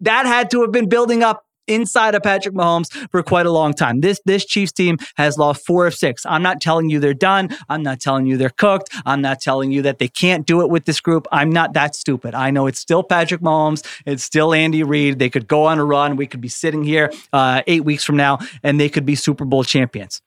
That had to have been building up inside of Patrick Mahomes for quite a long time. This this Chiefs team has lost four of six. I'm not telling you they're done. I'm not telling you they're cooked. I'm not telling you that they can't do it with this group. I'm not that stupid. I know it's still Patrick Mahomes. It's still Andy Reid. They could go on a run. We could be sitting here uh, eight weeks from now, and they could be Super Bowl champions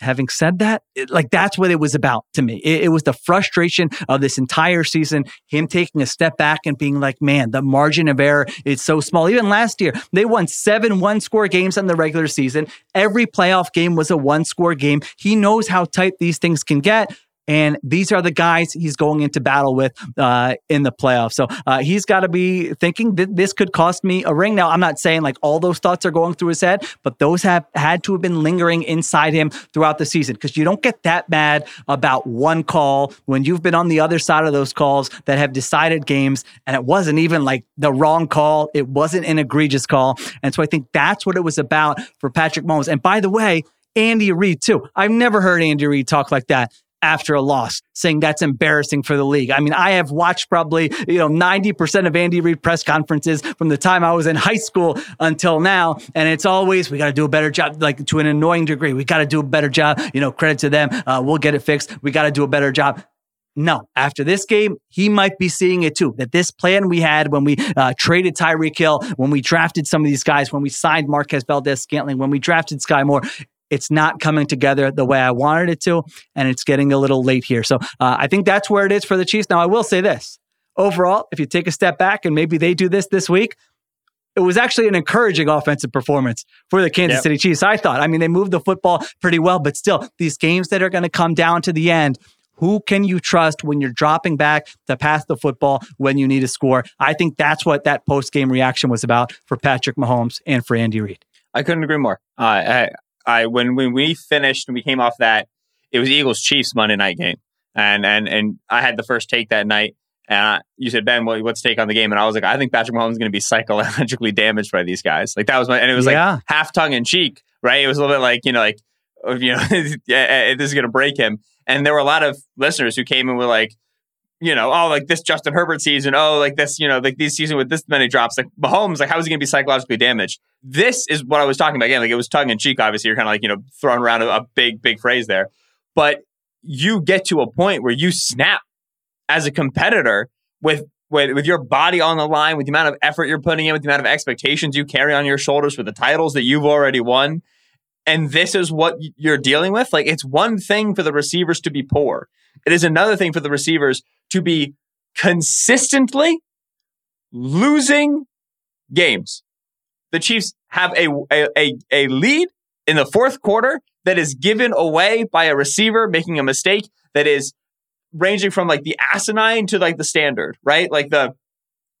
having said that, it, like that's what it was about to me. It, it, was the frustration of this entire season, him taking a step back and being like, man, the margin of error is so small. Even last year, they won seven one score games in the regular season. Every playoff game was a one score game. He knows how tight these things can get. And these are the guys he's going into battle with uh, in the playoffs. So uh, he's got to be thinking that this could cost me a ring. Now, I'm not saying like all those thoughts are going through his head, but those have had to have been lingering inside him throughout the season because you don't get that mad about one call when you've been on the other side of those calls that have decided games. And it wasn't even like the wrong call, it wasn't an egregious call. And so I think that's what it was about for Patrick Mahomes. And by the way, Andy Reid, too. I've never heard Andy Reid talk like that after a loss, saying that's embarrassing for the league. I mean, I have watched probably, you know, 90% of Andy Reid press conferences from the time I was in high school until now. And it's always, we got to do a better job, like to an annoying degree. We got to do a better job. You know, credit to them. Uh, we'll get it fixed. We got to do a better job. No, after this game, he might be seeing it too. That this plan we had when we uh, traded Tyreek Hill, when we drafted some of these guys, when we signed Marquez Valdes-Scantling, when we drafted Skyy Moore, it's not coming together the way I wanted it to, and it's getting a little late here. So uh, I think that's where it is for the Chiefs. Now, I will say this overall, if you take a step back and maybe they do this this week, it was actually an encouraging offensive performance for the Kansas yep. City Chiefs. I thought. I mean, they moved the football pretty well, but still, these games that are going to come down to the end, who can you trust when you're dropping back to pass the football when you need a score? I think that's what that post game reaction was about for Patrick Mahomes and for Andy Reid. I couldn't agree more. Uh, I, I when when we finished and we came off that, it was Eagles Chiefs Monday night game, and and and I had the first take that night. And I, you said, Ben, well, what's take on the game? And I was like, I think Patrick Mahomes is going to be psychologically damaged by these guys. Like that was my, and it was yeah. like half tongue in cheek, right? It was a little bit like, you know, like, you know, eh, eh, this is going to break him. And there were a lot of listeners who came and were like, you know, oh, like this Justin Herbert season, oh, like this, you know, like this season with this many drops, like Mahomes, like how is he going to be psychologically damaged? This is what I was talking about again. Like it was tongue in cheek. Obviously, you're kind of like you know throwing around a, a big, big phrase there, but you get to a point where you snap as a competitor with with, with your body on the line, with the amount of effort you're putting in, with the amount of expectations you carry on your shoulders for the titles that you've already won. And this is what you're dealing with. Like, it's one thing for the receivers to be poor. It is another thing for the receivers to be consistently losing games. The Chiefs have a, a, a, lead in the fourth quarter that is given away by a receiver making a mistake that is ranging from like the asinine to like the standard, right? Like the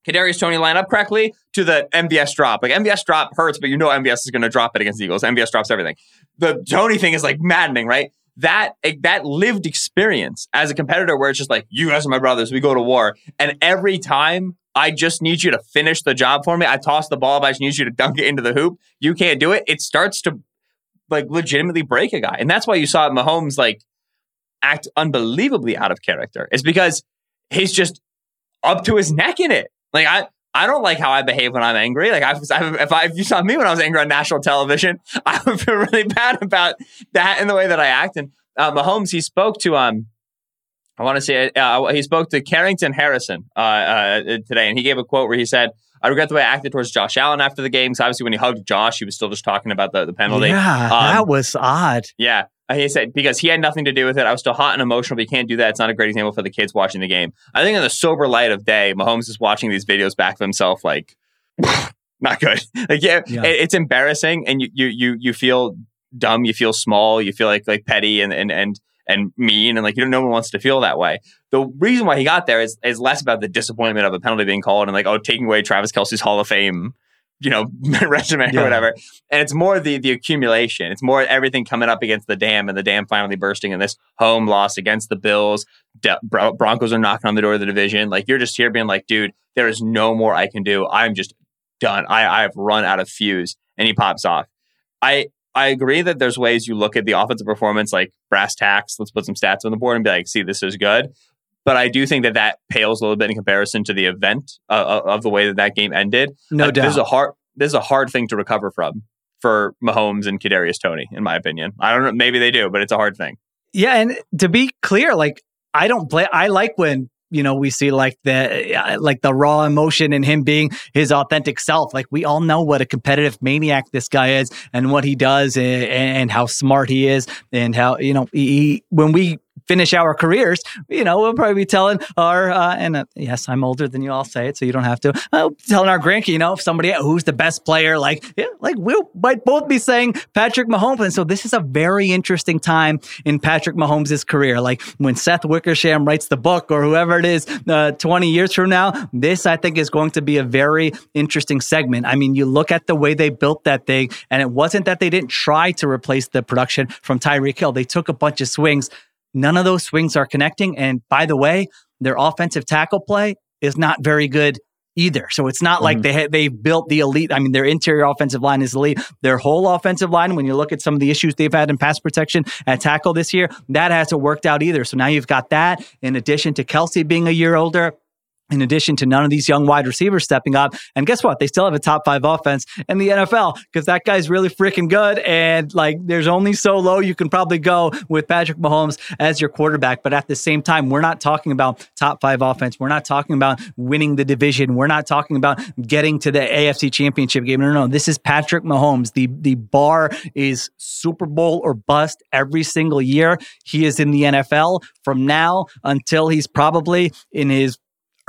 Kadarius Toney line up correctly to the MVS drop. Like MVS drop hurts, but you know MVS is going to drop it against Eagles. MVS drops everything. The Toney thing is like maddening, right? That that lived experience as a competitor where it's just like you guys are my brothers. We go to war. And every time i just need you to finish the job for me i toss the ball but i just need you to dunk it into the hoop. You can't do it. It starts to like legitimately break a guy. And that's why you saw mahomes like act unbelievably out of character. Is because he's just up to his neck in it. Like i I don't like how I behave when I'm angry. Like I, if I, if you saw me when I was angry on national television, I would feel really bad about that and the way that I act. And uh, Mahomes, he spoke to um, I want to say uh, he spoke to Carrington Harrison uh, uh, today, and he gave a quote where he said, "I regret the way I acted towards Josh Allen after the game. Because obviously, when he hugged Josh, he was still just talking about the, the penalty. Yeah, um, that was odd. Yeah, he said because he had nothing to do with it. I was still hot and emotional, but you can't do that. It's not a great example for the kids watching the game. I think in the sober light of day, Mahomes is watching these videos back of himself, like not good. Like yeah, yeah. It, it's embarrassing, and you you you you feel dumb. You feel small. You feel like like petty and and and and mean and like you know no one wants to feel that way. The reason why he got there is is less about the disappointment of a penalty being called and like oh taking away Travis Kelce's Hall of Fame you know resume yeah. or whatever. And it's more the the accumulation. It's more everything coming up against the dam and the dam finally bursting and this home loss against the bills. De- broncos are knocking on the door of the division. Like you're just here being like dude there is no more i can do. I'm just done. I i have run out of fuse. And he pops off. I I agree that there's ways you look at the offensive performance like brass tacks. Let's put some stats on the board and be like, see, this is good. But I do think that that pales a little bit in comparison to the event uh, uh of the way that that game ended. No like, doubt. This is a hard. This is a hard thing to recover from for Mahomes and Kadarius Toney, in my opinion. I don't know. Maybe they do, but it's a hard thing. Yeah, and to be clear, like I don't play. I like when you know we see like the like the raw emotion in him being his authentic self like we all know what a competitive maniac this guy is and what he does and, and how smart he is and how you know he, when we finish our careers, you know, we'll probably be telling our, uh, and uh, yes, I'm older than you all say it, so you don't have to, uh, telling our grandkid, you know, somebody who's the best player, like, yeah, like we might both be saying Patrick Mahomes. And so this is a very interesting time in Patrick Mahomes' career. Like when Seth Wickersham writes the book or whoever it is uh, 20 years from now, this I think is going to be a very interesting segment. I mean, you look at the way they built that thing, and it wasn't that they didn't try to replace the production from Tyreek Hill. They took a bunch of swings None of those swings are connecting. And by the way, their offensive tackle play is not very good either. So it's not mm-hmm. like they they built the elite. I mean, their interior offensive line is elite. Their whole offensive line, when you look at some of the issues they've had in pass protection at tackle this year, that hasn't worked out either. So now you've got that in addition to Kelce being a year older in addition to none of these young wide receivers stepping up. And guess what? They still have a top five offense in the NFL because that guy's really freaking good. And like, there's only so low you can probably go with Patrick Mahomes as your quarterback. But at the same time, we're not talking about top five offense. We're not talking about winning the division. We're not talking about getting to the AFC championship game. No, no, no. This is Patrick Mahomes. The, the bar is Super Bowl or bust every single year. He is in the NFL from now until he's probably in his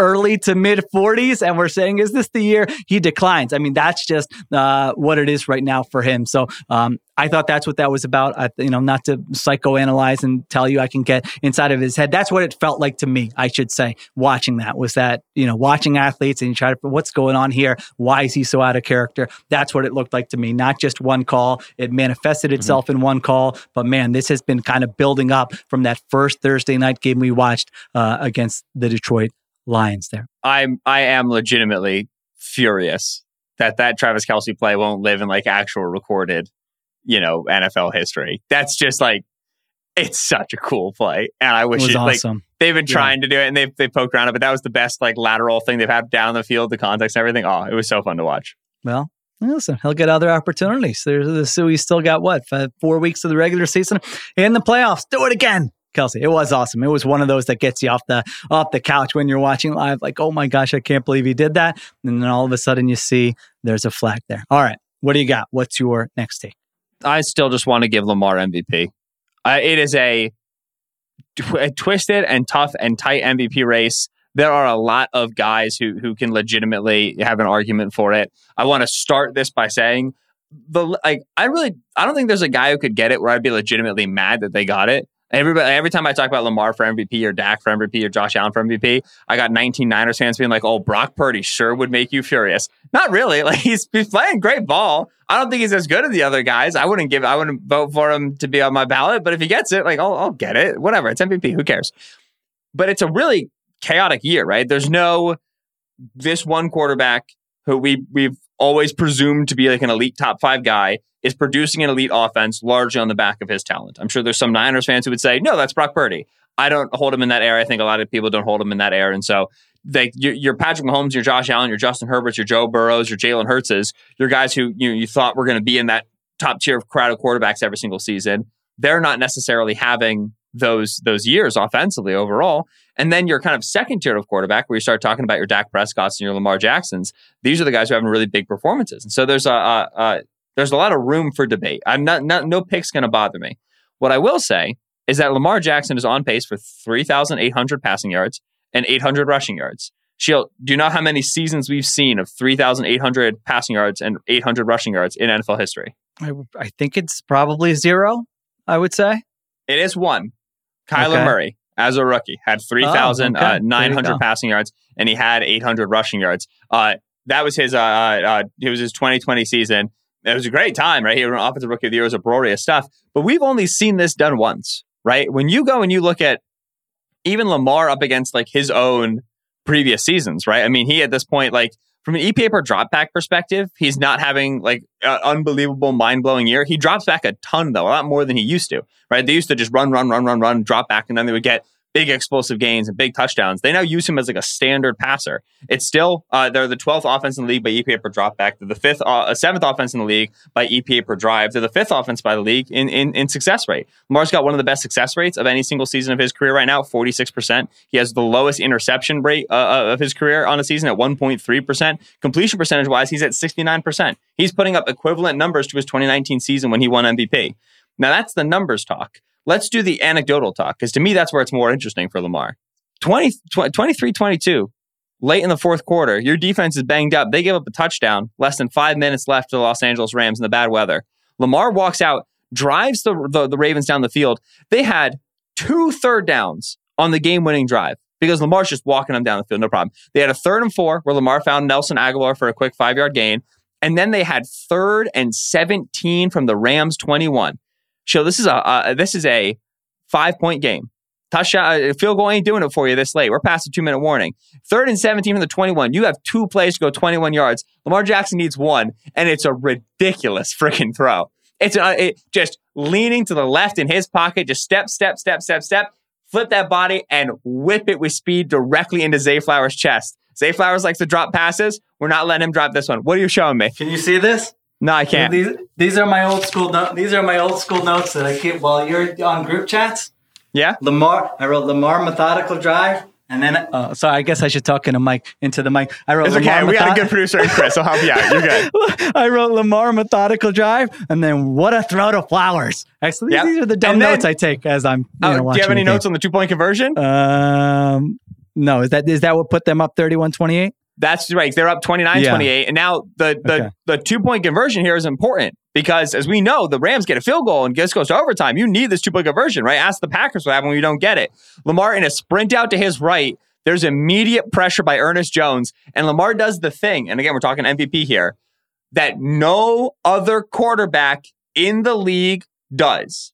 early to mid 40s, and we're saying, is this the year he declines? I mean, that's just uh, what it is right now for him. So um, I thought that's what that was about. I, you know, not to psychoanalyze and tell you I can get inside of his head. That's what it felt like to me. I should say, watching that was that you know, watching athletes and you try to what's going on here. Why is he so out of character? That's what it looked like to me. Not just one call. It manifested mm-hmm. itself mm-hmm. in one call, but man, this has been kind of building up from that first Thursday night game we watched uh, against the Detroit Lions there. I'm I am legitimately furious that that Travis Kelce play won't live in like actual recorded, you know, NFL history. That's just like it's such a cool play, and I wish it, it awesome. like they've been trying yeah. to do it and they've they poked around it, but that was the best like lateral thing they've had down the field, the context, and everything. Oh, it was so fun to watch. Well, listen, he'll get other opportunities. There's the so he's still got what four weeks of the regular season and the playoffs. Do it again. Kelce. It was awesome. It was one of those that gets you off the off the couch when you're watching live, like, oh my gosh, I can't believe he did that. And then all of a sudden you see there's a flag there. All right. What do you got? What's your next take? I still just want to give Lamar MVP. Uh, it is a, a twisted and tough and tight MVP race. There are a lot of guys who who can legitimately have an argument for it. I want to start this by saying the like I really I don't think there's a guy who could get it where I'd be legitimately mad that they got it. Everybody, every time I talk about Lamar for MVP or Dak for MVP or Josh Allen for MVP, I got 19 Niners fans being like, "Oh, Brock Purdy sure would make you furious." Not really. Like he's, he's playing great ball. I don't think he's as good as the other guys. I wouldn't give. I wouldn't vote for him to be on my ballot. But if he gets it, like I'll, I'll get it. Whatever. It's MVP. Who cares? But it's a really chaotic year, right? There's no this one quarterback who we we've always presumed to be like an elite top five guy is producing an elite offense largely on the back of his talent. I'm sure there's some Niners fans who would say, no, that's Brock Purdy. I don't hold him in that air. I think a lot of people don't hold him in that air. And so they, you're Patrick Mahomes, you're Josh Allen, you're Justin Herbert, you're Joe Burrows, you're Jalen Hurtses, you're guys who you, you thought were going to be in that top tier of crowd of quarterbacks every single season. They're not necessarily having those those years offensively overall. And then your kind of second tier of quarterback, where you start talking about your Dak Prescott's and your Lamar Jacksons. These are the guys who are having really big performances. And so there's a, a, a there's a lot of room for debate. I'm not, not no pick's going to bother me. What I will say is that Lamar Jackson is on pace for 3,800 passing yards and 800 rushing yards. Sheil, do you know how many seasons we've seen of 3,800 passing yards and 800 rushing yards in NFL history? I, I think it's probably zero, I would say. It is one. Kyler okay. Murray, as a rookie, had 3,900 oh, okay. uh, passing yards and he had 800 rushing yards. Uh, that was his uh, uh, it was his 2020 season it was a great time, right? He was an offensive rookie of the year, it was a glorious stuff. But we've only seen this done once, right? When you go and you look at even Lamar up against like his own previous seasons, right? I mean, he at this point, like from an EPA per drop back perspective, he's not having like an unbelievable mind blowing year. He drops back a ton though, a lot more than he used to, right? They used to just run, run, run, run, run, drop back, and then they would get big explosive gains and big touchdowns. They now use him as like a standard passer. It's still uh, they're the 12th offense in the league by EPA per dropback. They're the fifth, uh, seventh offense in the league by EPA per drive. They're the fifth offense by the league in, in in success rate. Lamar's got one of the best success rates of any single season of his career right now, 46%. He has the lowest interception rate uh, uh of his career on a season at 1.3%. Completion percentage wise, he's at 69%. He's putting up equivalent numbers to his 2019 season when he won MVP. Now that's the numbers talk. Let's do the anecdotal talk because to me, that's where it's more interesting for Lamar. 20, 23 22, late in the fourth quarter, your defense is banged up. They give up a touchdown, less than five minutes left to the Los Angeles Rams in the bad weather. Lamar walks out, drives the, the, the Ravens down the field. They had two third downs on the game winning drive because Lamar's just walking them down the field, no problem. They had a third and four where Lamar found Nelson Agholor for a quick five yard gain. And then they had third and 17 from the Rams 21. So this is a uh, this is a five point game. Touchdown, uh, field goal ain't doing it for you this late. We're past the two minute warning. Third and 17 from the 21. You have two plays to go 21 yards. Lamar Jackson needs one, and it's a ridiculous freaking throw. It's a, it, just leaning to the left in his pocket, just step, step, step, step, step, flip that body and whip it with speed directly into Zay Flowers' chest. Zay Flowers likes to drop passes. We're not letting him drop this one. What are you showing me? Can you see this? No, I can't. These these are my old school no- these are my old school notes that I keep while you're on group chats. Yeah. Lamar I wrote Lamar methodical drive. And then, uh, so I guess I should talk in a mic into the mic. I wrote. It's Lamar okay. We got a good producer in Chris. I'll help you out. You're good. I wrote Lamar methodical drive, and then what a throw to flowers. Actually, yep. these are the dumb then, notes I take as I'm. You uh, know, do you have any notes on the two point conversion? Um, no. Is that is that what put them up 31-28? That's right. They're up 29 yeah. 28. And now the, the, okay. the two point conversion here is important because as we know, the Rams get a field goal and this goes to overtime. You need this two point conversion, right? Ask the Packers what happened when you don't get it. Lamar in a sprint out to his right. There's immediate pressure by Ernest Jones. And Lamar does the thing. And again, we're talking MVP here that no other quarterback in the league does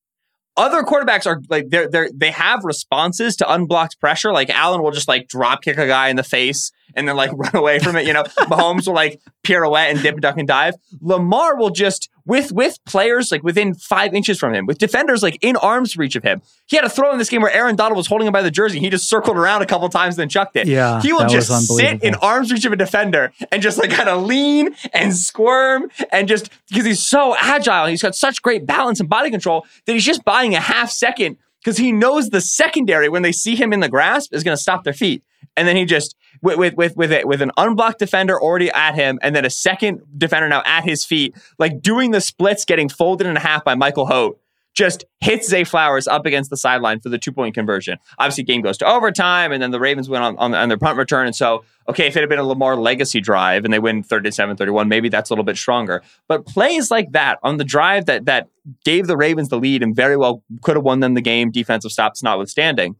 other quarterbacks are like they're they they have responses to unblocked pressure. Like Allen will just like drop kick a guy in the face and then like run away from it. You know, Mahomes will like pirouette and dip duck and dive. Lamar will just with with players like within five inches from him, with defenders like in arm's reach of him. He had a throw in this game where Aaron Donald was holding him by the jersey. He just circled around a couple times and then chucked it. Yeah, he will just sit in arm's reach of a defender and just like kind of lean and squirm and just because he's so agile. He's got such great balance and body control that he's just buying a half second because he knows the secondary when they see him in the grasp is going to stop their feet, and then he just with with with with, it, with an unblocked defender already at him, and then a second defender now at his feet, like doing the splits, getting folded in half by Michael Holt just hits Zay Flowers up against the sideline for the two point conversion. Obviously, game goes to overtime, and then the Ravens win on, on, on, their punt return. And so, okay, if it had been a Lamar legacy drive and they win 37 31, maybe that's a little bit stronger. But plays like that on the drive that, that gave the Ravens the lead and very well could have won them the game, defensive stops notwithstanding,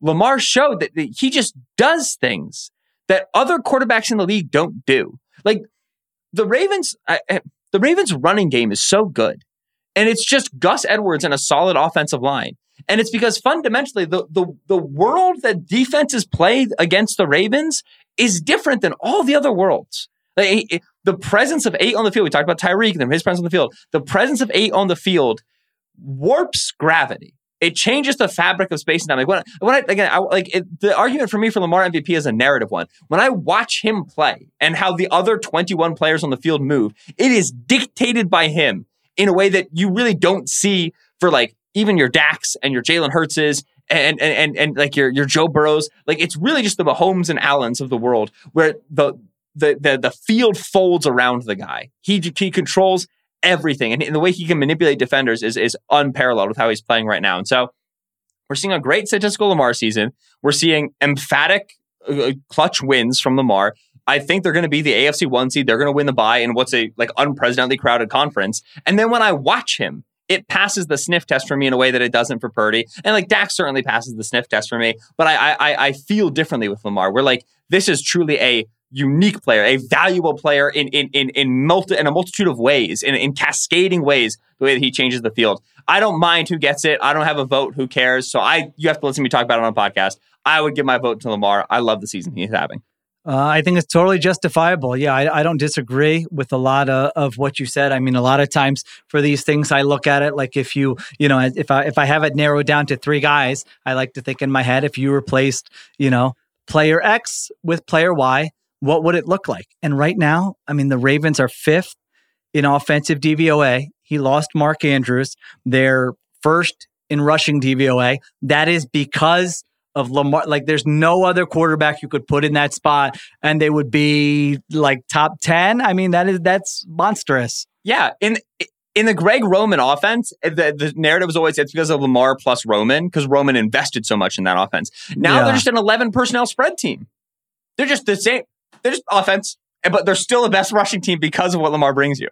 Lamar showed that, that he just does things that other quarterbacks in the league don't do. Like the Ravens, I, the Ravens' running game is so good and it's just Gus Edwards and a solid offensive line. And it's because fundamentally the, the, the world that defenses play against the Ravens is different than all the other worlds. Like, the presence of eight on the field, we talked about Tyreek and his presence on the field. The presence of eight on the field warps gravity. It changes the fabric of space and time. Like when, when I again, I, like it, the argument for me for Lamar MVP is a narrative one. When I watch him play and how the other 21 players on the field move, it is dictated by him in a way that you really don't see for like even your Dax and your Jalen Hurtses and, and and and like your your Joe Burrows. Like it's really just the Mahomes and Allens of the world where the the the, the field folds around the guy. He he controls everything, and, and the way he can manipulate defenders is is unparalleled with how he's playing right now. And so we're seeing a great statistical Lamar season. We're seeing emphatic uh, clutch wins from Lamar. I think they're going to be the AFC one seed. They're going to win the bye in what's a like unprecedentedly crowded conference. And then when I watch him, it passes the sniff test for me in a way that it doesn't for Purdy. And like Dak certainly passes the sniff test for me, but I I, I feel differently with Lamar. We're like this is truly a unique player, a valuable player in in in in, multi, in a multitude of ways, in, in cascading ways, the way that he changes the field. I don't mind who gets it. I don't have a vote. Who cares? So I you have to listen to me talk about it on a podcast. I would give my vote to Lamar. I love the season he's having. Uh, I think it's totally justifiable. Yeah, I, I don't disagree with a lot of, of what you said. I mean, a lot of times for these things, I look at it like if you, you know, if I if I have it narrowed down to three guys, I like to think in my head if you replaced, you know, player X with player Y, what would it look like? And right now, I mean, the Ravens are fifth in offensive DVOA. He lost Mark Andrews. They're first in rushing DVOA. That is because of Lamar. Like, there's no other quarterback you could put in that spot, and they would be like top ten. I mean, that is that's monstrous. Yeah, in in the Greg Roman offense, the, the narrative was always it's because of Lamar plus Roman because Roman invested so much in that offense. Now yeah. they're just an 11 personnel spread team. They're just the same. They're just offense, but they're still the best rushing team because of what Lamar brings you.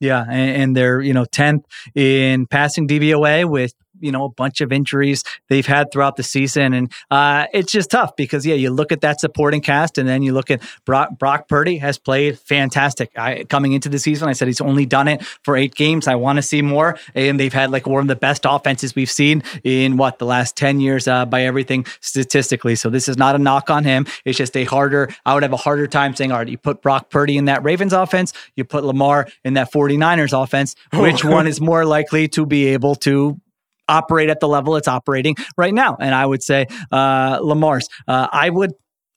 Yeah, and, and they're you know tenth in passing DVOA with you know a bunch of injuries they've had throughout the season, and uh, it's just tough because yeah, you look at that supporting cast, and then you look at Brock, Brock Purdy has played fantastic. I, coming into the season, I said he's only done it for eight games. I want to see more, and they've had like one of the best offenses we've seen in what the last ten years uh, by everything statistically. So this is not a knock on him. It's just a harder. I would have a harder time saying, all right, you put Brock Purdy in that Ravens offense, you put Lamar in that 40 49ers offense, which one is more likely to be able to operate at the level it's operating right now? And I would say uh, Lamar's. Uh, I would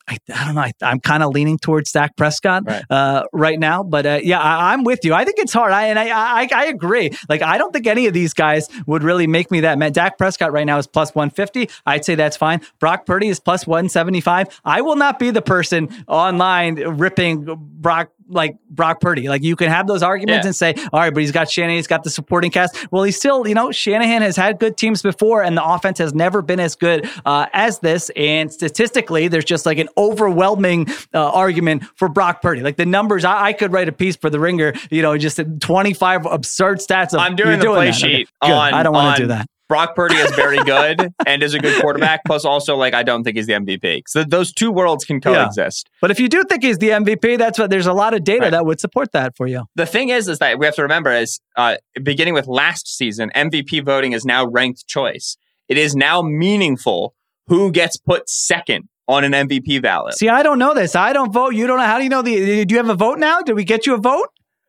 I, I, don't know. I, am kind of leaning towards Dak Prescott right, uh, right now, but uh, yeah, I, am with you. I think it's hard. I and I, I, I agree. Like I don't think any of these guys would really make me that mad. Dak Prescott right now is plus 150. I'd say that's fine. Brock Purdy is plus 175. I will not be the person online ripping Brock like Brock Purdy. Like you can have those arguments yeah. and say, all right, but he's got Shanahan, he's got the supporting cast. Well, he's still, you know, Shanahan has had good teams before, and the offense has never been as good uh, as this. And statistically, there's just like an overwhelming uh, argument for Brock Purdy. Like the numbers, I, I, could write a piece for the Ringer. You know, just 25 absurd stats. Of, I'm doing the play that. sheet okay, on. I don't want to do that. Brock Purdy is very good and is a good quarterback. Plus, also like I don't think he's the MVP. So those two worlds can coexist. Yeah. But if you do think he's the MVP, that's what there's a lot of data right. that would support that for you. The thing is, is that we have to remember is uh, beginning with last season, MVP voting is now ranked choice. It is now meaningful who gets put second on an MVP ballot. See, I don't know this. I don't vote. You don't know. How do you know the? Do you have a vote now? Did we get you a vote?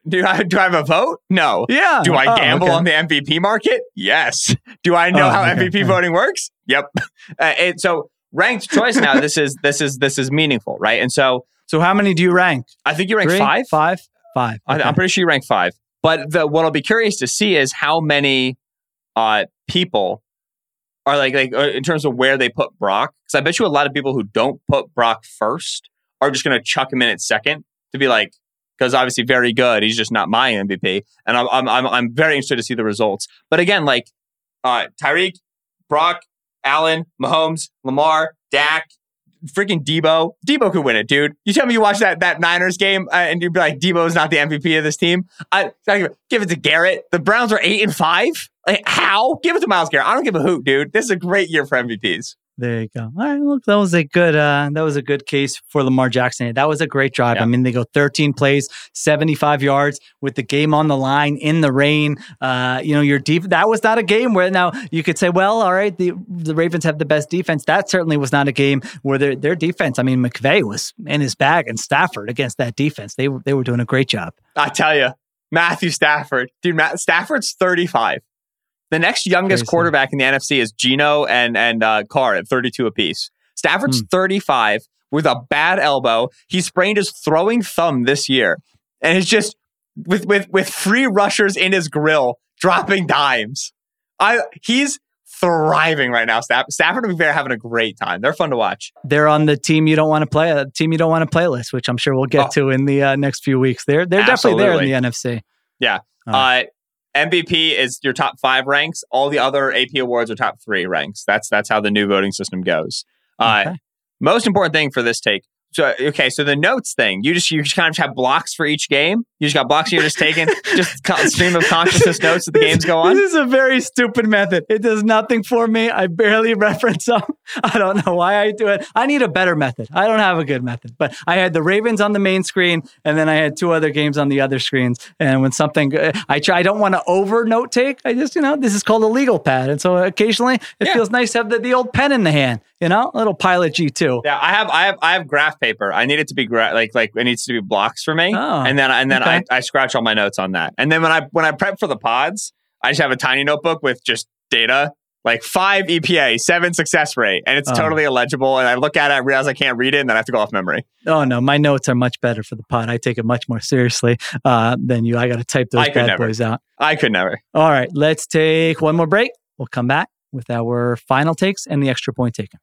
Do I do I have a vote? No. Yeah. Do I oh, gamble okay. on the MVP market? Yes. Do I know oh, how okay. MVP voting works? Yep. Uh, and so ranked choice now. this is this is this is meaningful, right? And so so how many do you rank? I think you rank Three, five. Five. Five. Okay. I, am pretty sure you rank five. But the, what I'll be curious to see is how many uh, people are like like uh, in terms of where they put Brock. Because I bet you a lot of people who don't put Brock first are just going to chuck him in at second to be like, because obviously very good. He's just not my MVP, and I'm I'm I'm, very interested to see the results. But again, like uh, Tyreek, Brock, Allen, Mahomes, Lamar, Dak, freaking Deebo. Deebo could win it, dude. You tell me you watch that that Niners game uh, and you'd be like, Deebo's not the MVP of this team. I, I give it to Garrett. The Browns are eight and five. Like how? Give it to Myles Garrett. I don't give a hoot, dude. This is a great year for MVPs. There you go. All right, look, that was a good uh, that was a good case for Lamar Jackson. That was a great drive. Yeah. I mean, they go 13 plays, 75 yards with the game on the line in the rain. Uh, you know, your deep that was not a game where now you could say, well, all right, the the Ravens have the best defense. That certainly was not a game where their their defense. I mean, McVay was in his bag, and Stafford against that defense, they they were doing a great job. I tell you, Matthew Stafford, dude, Matt Stafford's 35. The next youngest Crazy. quarterback in the NFC is Geno and and uh, Carr at 32 apiece. Stafford's mm. 35 with a bad elbow. He sprained his throwing thumb this year, and it's just with with with free rushers in his grill dropping dimes. I he's thriving right now. Stafford and McVay having a great time. They're fun to watch. They're on the team you don't want to play, a team you don't want to play list, which I'm sure we'll get oh. to in the uh, next few weeks. They're they're Absolutely. definitely there in the NFC. Yeah. Uh, MVP is your top five ranks. All the other AP awards are top three ranks. That's that's how the new voting system goes. Uh, most important thing for this take so okay, so the notes thing, you just you just kind of have blocks for each game. You just got blocks. You're just taking just stream of consciousness notes as the games go on. This is a very stupid method. It does nothing for me. I barely reference them. I don't know why I do it. I need a better method. I don't have a good method. But I had the Ravens on the main screen, and then I had two other games on the other screens. And when something I try, I don't want to over note take. I just you know this is called a legal pad, and so occasionally it yeah. feels nice to have the, the old pen in the hand. You know, a little Pilot G two. Yeah, I have I have I have graph paper. I need it to be gra- like like it needs to be blocks for me. Oh, and then and then okay. I, I scratch all my notes on that. And then when I when I prep for the pods, I just have a tiny notebook with just data like five EPA, seven success rate, and it's oh. totally illegible. And I look at it, I realize I can't read it, and then I have to go off memory. Oh no, my notes are much better for the pod. I take it much more seriously uh, than you. I got to type those bad boys out. I could never. All right, let's take one more break. We'll come back with our final takes and the extra point taken.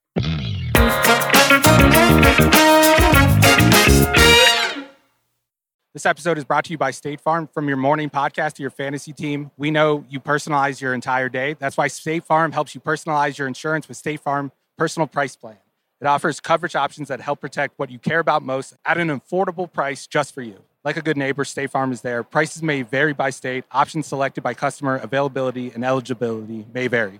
This episode is brought to you by State Farm. From your morning podcast to your fantasy team, we know you personalize your entire day. That's why State Farm helps you personalize your insurance with State Farm Personal Price Plan. It offers coverage options that help protect what you care about most at an affordable price just for you. Like a good neighbor, State Farm is there. Prices may vary by state, options selected by customer, availability, and eligibility may vary.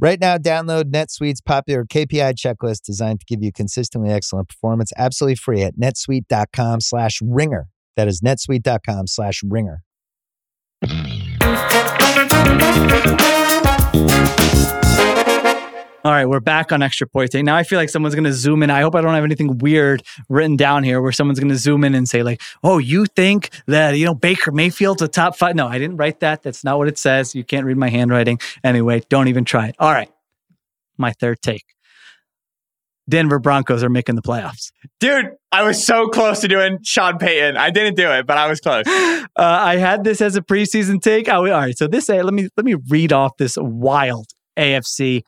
Right now, download NetSuite's popular KPI checklist designed to give you consistently excellent performance absolutely free at netsuite.com slash ringer. That is netsuite.com slash ringer. All right, we're back on extra point Now I feel like someone's going to zoom in. I hope I don't have anything weird written down here where someone's going to zoom in and say like, "Oh, you think that you know Baker Mayfield's a top five? No, I didn't write that. That's not what it says. You can't read my handwriting. Anyway, don't even try it. All right, my third take. Denver Broncos are making the playoffs. Dude, I was so close to doing Sean Payton. I didn't do it, but I was close. Uh, I had this as a preseason take. all right, so this let me let me read off this wild AFC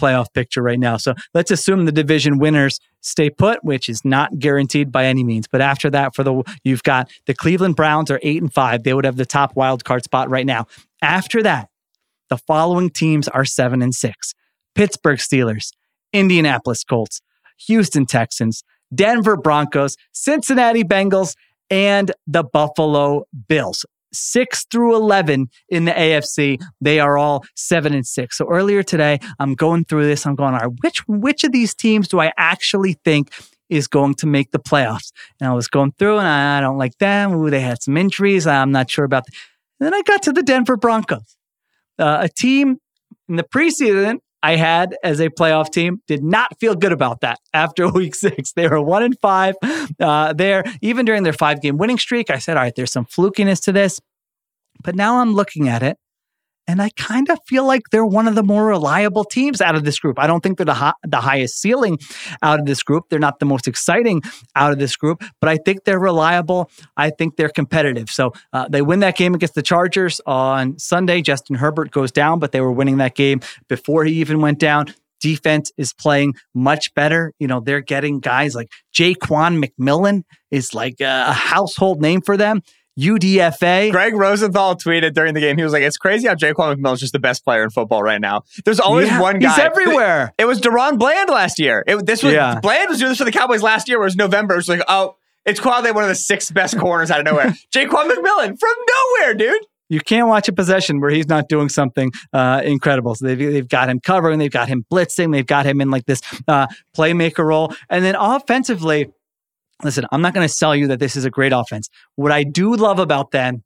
playoff picture right now. So let's assume the division winners stay put, which is not guaranteed by any means. But after that, for the you've got the Cleveland Browns are eight and five. They would have the top wild card spot right now. After that, the following teams are seven and six: Pittsburgh Steelers, Indianapolis Colts, Houston Texans, Denver Broncos, Cincinnati Bengals, and the Buffalo Bills six through 11 in the AFC. They are all seven and six. So earlier today, I'm going through this. I'm going, all right, which, which of these teams do I actually think is going to make the playoffs. And I was going through and I don't like them. Ooh, they had some injuries. I'm not sure about. And then I got to the Denver Broncos, uh, a team in the preseason I had as a playoff team. Did not feel good about that after week six. They were one and five uh, there. Even during their five game winning streak, I said, all right, there's some flukiness to this. But now I'm looking at it and I kind of feel like they're one of the more reliable teams out of this group. I don't think they're the, hi- the highest ceiling out of this group. They're not the most exciting out of this group, but I think they're reliable. I think they're competitive. So uh, they win that game against the Chargers on Sunday. Justin Herbert goes down, but they were winning that game before he even went down defense is playing much better. You know, they're getting guys like Ja'Quan McMillian is like a household name for them. UDFA. Greg Rosenthal tweeted during the game. He was like, "It's crazy how Ja'Quan McMillian is just the best player in football right now. There's always Yeah, one guy. He's everywhere. It was DaRon Bland last year. It, this was Yeah. Bland was doing this for the Cowboys last year. It was November it was like, oh, it's Quadley, one of the six best corners out of nowhere. Ja'Quan McMillian from nowhere, dude. You can't watch a possession where he's not doing something uh, incredible. So they've, they've got him covering, they've got him blitzing, they've got him in like this uh, playmaker role. And then offensively, listen, I'm not going to sell you that this is a great offense. What I do love about them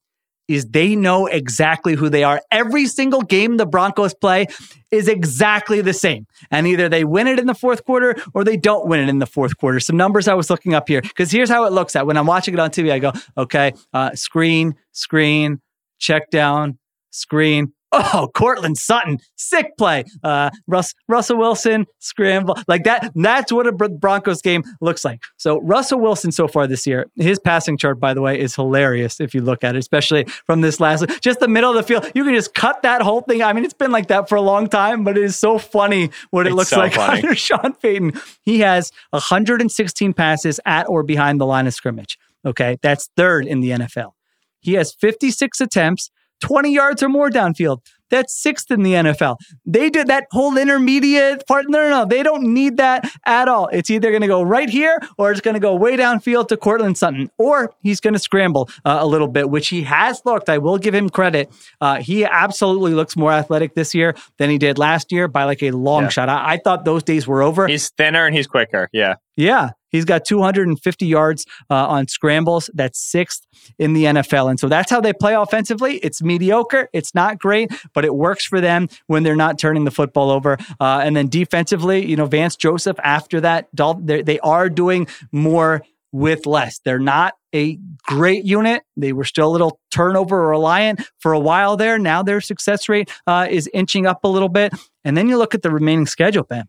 is they know exactly who they are. Every single game the Broncos play is exactly the same. And either they win it in the fourth quarter or they don't win it in the fourth quarter. Some numbers I was looking up here because here's how it looks at when I'm watching it on TV. I go, okay, uh, screen, screen, check down, screen. Oh, Courtland Sutton, sick play. Uh, Russ, Russell Wilson, scramble. Like that. That's what a Broncos game looks like. So, Russell Wilson so far this year, his passing chart, by the way, is hilarious if you look at it, especially from this last, just the middle of the field. You can just cut that whole thing. I mean, it's been like that for a long time, but it is so funny what it It's looks so like funny. under Sean Payton. He has 116 passes at or behind the line of scrimmage. Okay. That's third in the NFL. He has 56 attempts, 20 yards or more downfield. That's sixth in the NFL. They did that whole intermediate part. No, no, no. They don't need that at all. It's either going to go right here or it's going to go way downfield to Courtland Sutton, or he's going to scramble uh, a little bit, which he has looked. I will give him credit. Uh, he absolutely looks more athletic this year than he did last year by like a long Yeah. shot. I, I thought those days were over. He's thinner and he's quicker. Yeah. Yeah, he's got 250 yards uh, on scrambles. That's sixth in the NFL. And so that's how they play offensively. It's mediocre. It's not great, but it works for them when they're not turning the football over. Uh, and then defensively, you know, Vance Joseph, after that, they are doing more with less. They're not a great unit. They were still a little turnover reliant for a while there. Now their success rate uh, is inching up a little bit. And then you look at the remaining schedule, Ben.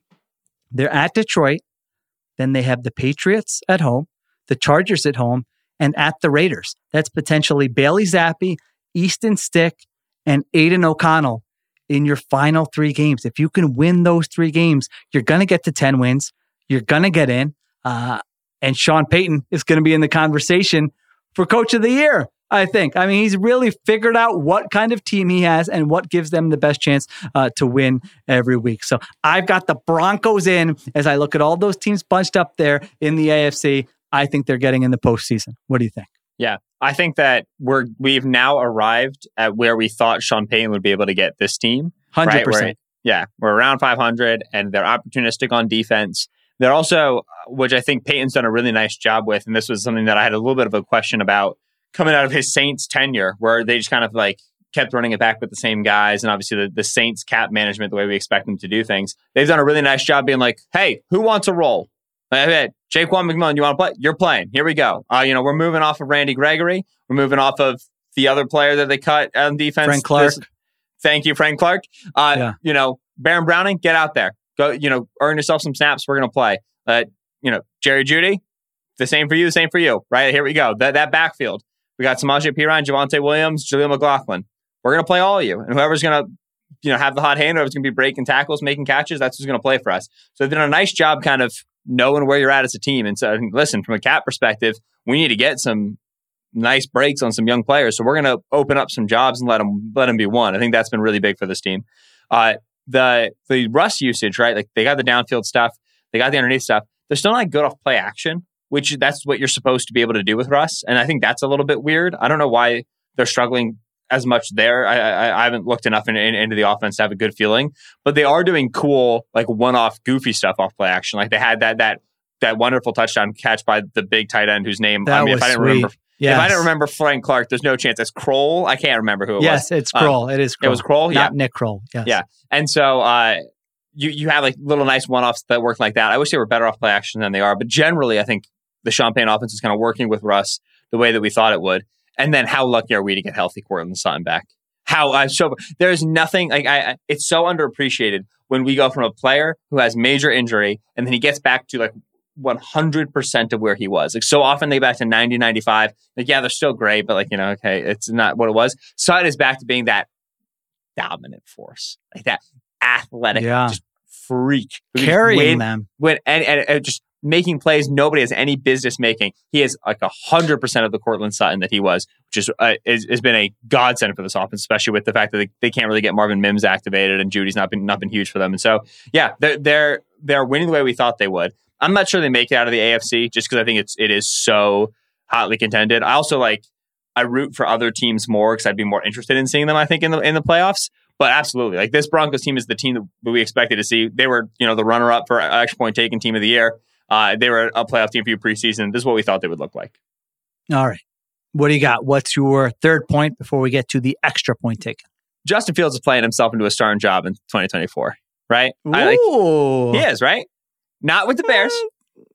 They're at Detroit. Then they have the Patriots at home, the Chargers at home, and at the Raiders. That's potentially Bailey Zappe, Easton Stick, and Aidan O'Connell in your final three games. If you can win those three games, you're going to get to 10 wins. You're going to get in. Uh, and Sean Payton is going to be in the conversation for coach of the year. I think. I mean, he's really figured out what kind of team he has and what gives them the best chance uh, to win every week. So I've got the Broncos in as I look at all those teams bunched up there in the AFC. I think they're getting in the postseason. What do you think? Yeah. I think that we're we've now arrived at where we thought Sean Payton would be able to get this team. Hundred right? Percent. yeah, we're around 500 and they're opportunistic on defense. They're also, uh, which I think Payton's done a really nice job with, and this was something that I had a little bit of a question about coming out of his Saints tenure, where they just kind of like kept running it back with the same guys, and obviously the, the Saints cap management, the way we expect them to do things. They've done a really nice job being like, hey, who wants a role? Hey, Ja'Quan McMillian, you want to play? You're playing. Here we go. Uh, you know, we're moving off of Randy Gregory. We're moving off of the other player that they cut on defense. Frank Clark. This- thank you, Frank Clark. Uh, Yeah. You know, Baron Browning, get out there. Go, you know, earn yourself some snaps. We're going to play. Uh, you know, Jerry Jeudy, the same for you, the same for you. Right? Here we go. That, that backfield. We got Samaje Perine, Javonte Williams, Jaleel McLaughlin. We're going to play all of you. And whoever's going to, you know, have the hot hand, whoever's going to be breaking tackles, making catches, that's who's going to play for us. So they've done a nice job kind of knowing where you're at as a team. And so, listen, from a cap perspective, we need to get some nice breaks on some young players. So we're going to open up some jobs and let them let them be one. I think that's been really big for this team. Uh, the the Russ usage, right? Like they got the downfield stuff, they got the underneath stuff. They're still not good off play action, which that's what you're supposed to be able to do with Russ. And I think that's a little bit weird. I don't know why they're struggling as much there. I, I, I haven't looked enough in, in- into the offense to have a good feeling, but they are doing cool, like one-off goofy stuff off play action. Like they had that that that wonderful touchdown catch by the big tight end whose name That I mean, if I didn't sweet. remember Yes. if I didn't remember Frank Clark, there's no chance. It's Krull. I can't remember who it was. Yes, it's Um, Krull. it is Krull. It was Krull. Yeah. Not Nick Kroll. Yes. Yeah. And so uh, you you have like little nice one offs that work like that. I wish they were better off play action than they are, but generally, I think the Champagne offense is kind of working with Russ the way that we thought it would. And then how lucky are we to get healthy Courtland Sutton back? How I so there's nothing like I, I it's so underappreciated when we go from a player who has major injury and then he gets back to like 100% of where he was. Like so often they back to 90, 95. Like, yeah, they're still great, but like, you know, okay, it's not what it was. Sutton is back to being that dominant force, like that athletic, Yeah. just freak. Carrying win- them. when and, and, and just making plays nobody has any business making. He is like a hundred percent of the Courtland Sutton that he was, which is, uh, is has been a godsend for this offense, especially with the fact that they, they can't really get Marvin Mims activated and Jeudy's not been not been huge for them. And so yeah, they're they're they're winning the way we thought they would. I'm not sure they make it out of the AFC just because I think it's it is so hotly contended. I also like I root for other teams more because I'd be more interested in seeing them. I think in the in the playoffs. But absolutely, like this Broncos team is the team that we expected to see. They were, you know, the runner-up for extra point taking team of the year. Uh, they were a playoff team for you preseason. This is what we thought they would look like. All right. What do you got? What's your third point before we get to the extra point taken? Justin Fields is playing himself into a starting job in 2024, right? I like, he is, right? Not with the Bears.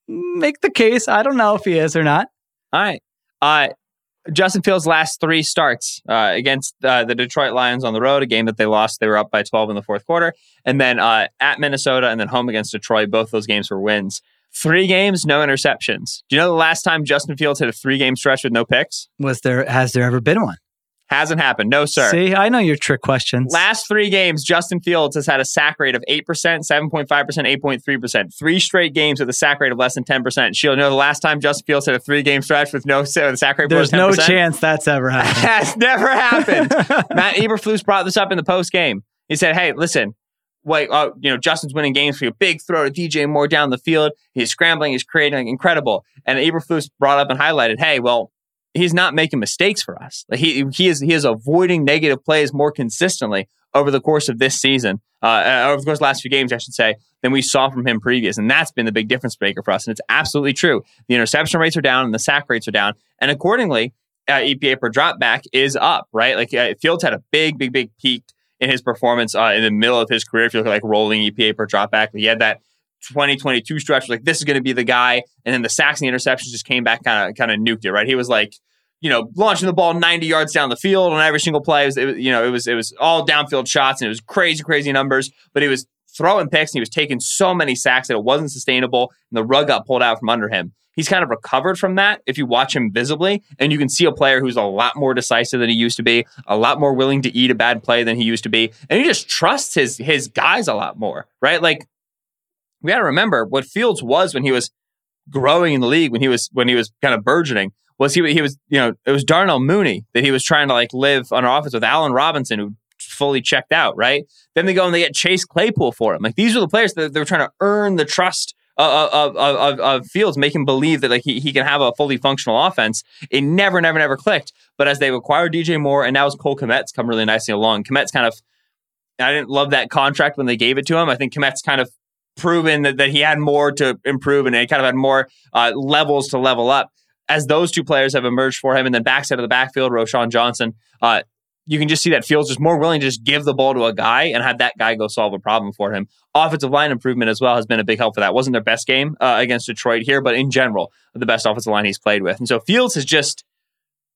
Make the case. I don't know if he is or not. All right. Uh, Justin Fields' last three starts uh, against uh, the Detroit Lions on the road, a game that they lost. They were up by 12 in the fourth quarter. And then uh, at Minnesota and then home against Detroit. Both those games were wins. Three games, no interceptions. Do you know the last time Justin Fields hit a three game stretch with no picks? Was there has there ever been one? Hasn't happened. No, sir. See, I know your trick questions. Last three games, Justin Fields has had a sack rate of 8%, 7.5%, 8.3%. Three straight games with a sack rate of less than 10%. She'll know the last time Justin Fields had a three game stretch with no with sack rate There's 10%. no chance that's ever happened. that's never happened. Matt Eberflus brought this up in the post game. He said, "Hey, listen, wait, uh, you know, Justin's winning games for a big throw to DJ Moore down the field. He's scrambling, he's creating incredible." And Eberflus brought up and highlighted, "Hey, well, he's not making mistakes for us. Like he he is he is avoiding negative plays more consistently over the course of this season, uh, over the course of the last few games, I should say, than we saw from him previous, and that's been the big difference maker for us. And it's absolutely true. The interception rates are down and the sack rates are down, and accordingly." Uh, EPA per drop back is up, right? Like uh, Fields had a big, big, big peak in his performance uh, in the middle of his career. If you look at like rolling EPA per drop back, he had that 2022 stretch. Like this is going to be the guy, and then the sacks and interceptions just came back, kind of, kind of nuked it. Right? He was like, you know, launching the ball 90 yards down the field on every single play. It was, it you know, it was it was all downfield shots, and it was crazy, crazy numbers. But he was throwing picks, and he was taking so many sacks that it wasn't sustainable, and the rug got pulled out from under him. He's kind of recovered from that if you watch him visibly, and you can see a player who's a lot more decisive than he used to be, a lot more willing to eat a bad play than he used to be, and he just trusts his his guys a lot more, right? Like we got to remember what Fields was when he was growing in the league, when he was when he was kind of burgeoning. Was he? He was, you know, it was Darnell Mooney that he was trying to like live on offense with Allen Robinson, who fully checked out, right? Then they go and they get Chase Claypool for him. Like these are the players that they're trying to earn the trust of, of, of, Fields, make him believe that like he, he can have a fully functional offense. It never, never, never clicked. But as they've acquired DJ Moore and now as Cole Kmet's come really nicely along, Kmet's kind of I didn't love that contract when they gave it to him. I think Kmet's kind of proven that, that he had more to improve and he kind of had more uh, levels to level up. As those two players have emerged for him, and then backside of the backfield, Roschon Johnson, uh, you can just see that Fields is more willing to just give the ball to a guy and have that guy go solve a problem for him. Offensive line improvement as well has been a big help for that. Wasn't their best game uh, against Detroit here, but in general, the best offensive line he's played with. And so Fields has just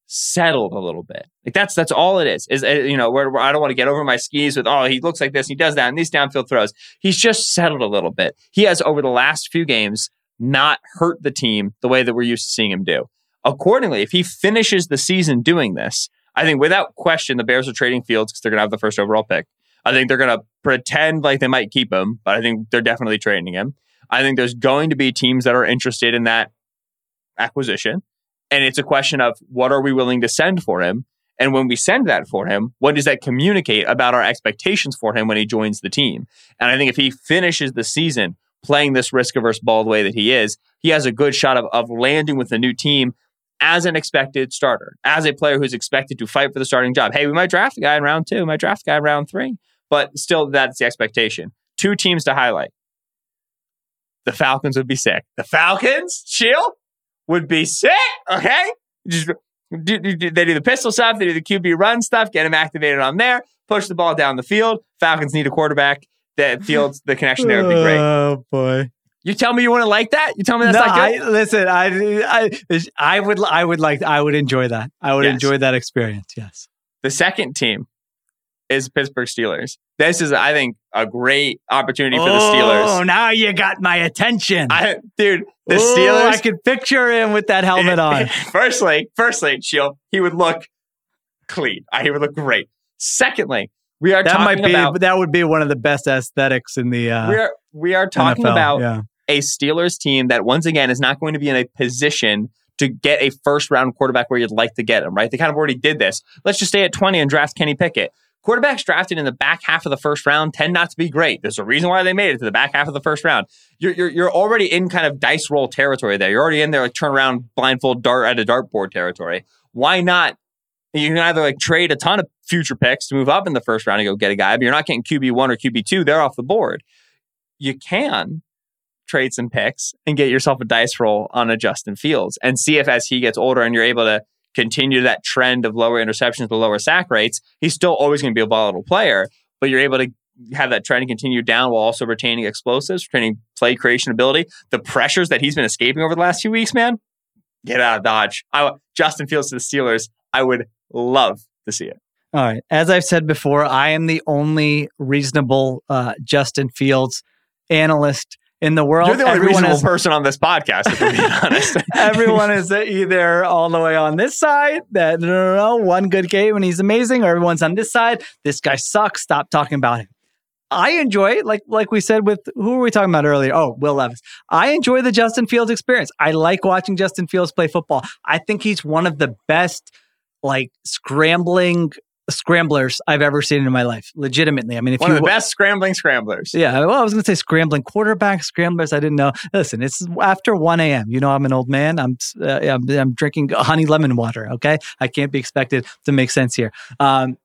settled a little bit. Like that's that's all it is. Is uh, you know where, where I don't want to get over my skis with oh he looks like this, he does that, and these downfield throws. He's just settled a little bit. He has over the last few games not hurt the team the way that we're used to seeing him do. Accordingly, if he finishes the season doing this, I think without question the Bears are trading Fields because they're going to have the first overall pick. I think they're going to pretend like they might keep him, but I think they're definitely trading him. I think there's going to be teams that are interested in that acquisition. And it's a question of what are we willing to send for him? And when we send that for him, what does that communicate about our expectations for him when he joins the team? And I think if he finishes the season playing this risk averse ball the way that he is, he has a good shot of, of landing with a new team as an expected starter, as a player who's expected to fight for the starting job. Hey, we might draft a guy in round two, we might draft a guy in round three, but still, that's the expectation. Two teams to highlight the Falcons would be sick. The Falcons, chill, would be sick. Okay, just do, do, do- they do the pistol stuff, they do the QB run stuff, get him activated on there, push the ball down the field. Falcons need a quarterback. That fields the connection there would be great. Oh boy. You tell me you wouldn't like that? You tell me that's no, not I, listen. I, I, I would, I would like, I would enjoy that. I would Yes. enjoy that experience. Yes. the second team is Pittsburgh Steelers. This is, I think, a great opportunity for the Steelers. Oh, now you got my attention. I, dude, the Ooh, Steelers. I could picture him with that helmet on. firstly, firstly, Sheil, he would look clean. Uh, He would look great. Secondly, we are That might talking be, about that would be one of the best aesthetics in the uh, we are we are talking NFL, about yeah. A Steelers team that once again is not going to be in a position to get a first round quarterback where you'd like to get him, right? They kind of already did this. Let's just stay at 20 and draft Kenny Pickett. Quarterbacks drafted in the back half of the first round tend not to be great. There's a reason why they made it to the back half of the first round. You're, you're, you're already in kind of dice roll territory there. You're already in there like turn around blindfold dart at a dartboard territory. Why not? You can either like trade a ton of future picks to move up in the first round and go get a guy, but you're not getting QB1 or QB2. They're off the board. You can trade some picks and get yourself a dice roll on a Justin Fields and see if as he gets older and you're able to continue that trend of lower interceptions to lower sack rates, he's still always going to be a volatile player, but you're able to have that trend continue down while also retaining explosives, retaining play creation ability. The pressures that he's been escaping over the last few weeks, man, get out of Dodge. I, Justin Fields to the Steelers, I would love to see it. All right. As I've said before, I am the only reasonable uh, Justin Fields analyst in the world. You're the only reasonable is- person on this podcast, if we're being honest. everyone is either all the way on this side that no, no, no, one good game and he's amazing, or everyone's on this side. This guy sucks. Stop talking about him. I enjoy like like we said with who were we talking about earlier? Oh, Will Levis. I enjoy the Justin Fields experience. I like watching Justin Fields play football. I think he's one of the best like scrambling scramblers I've ever seen in my life. Legitimately. I mean, if One you of the best scrambling scramblers. yeah, well, I was going to say scrambling quarterback, scramblers. I didn't know. Listen, it's after 1 a.m. You know, I'm an old man. I'm, uh, I'm I'm drinking honey lemon water. Okay, I can't be expected to make sense here. Um,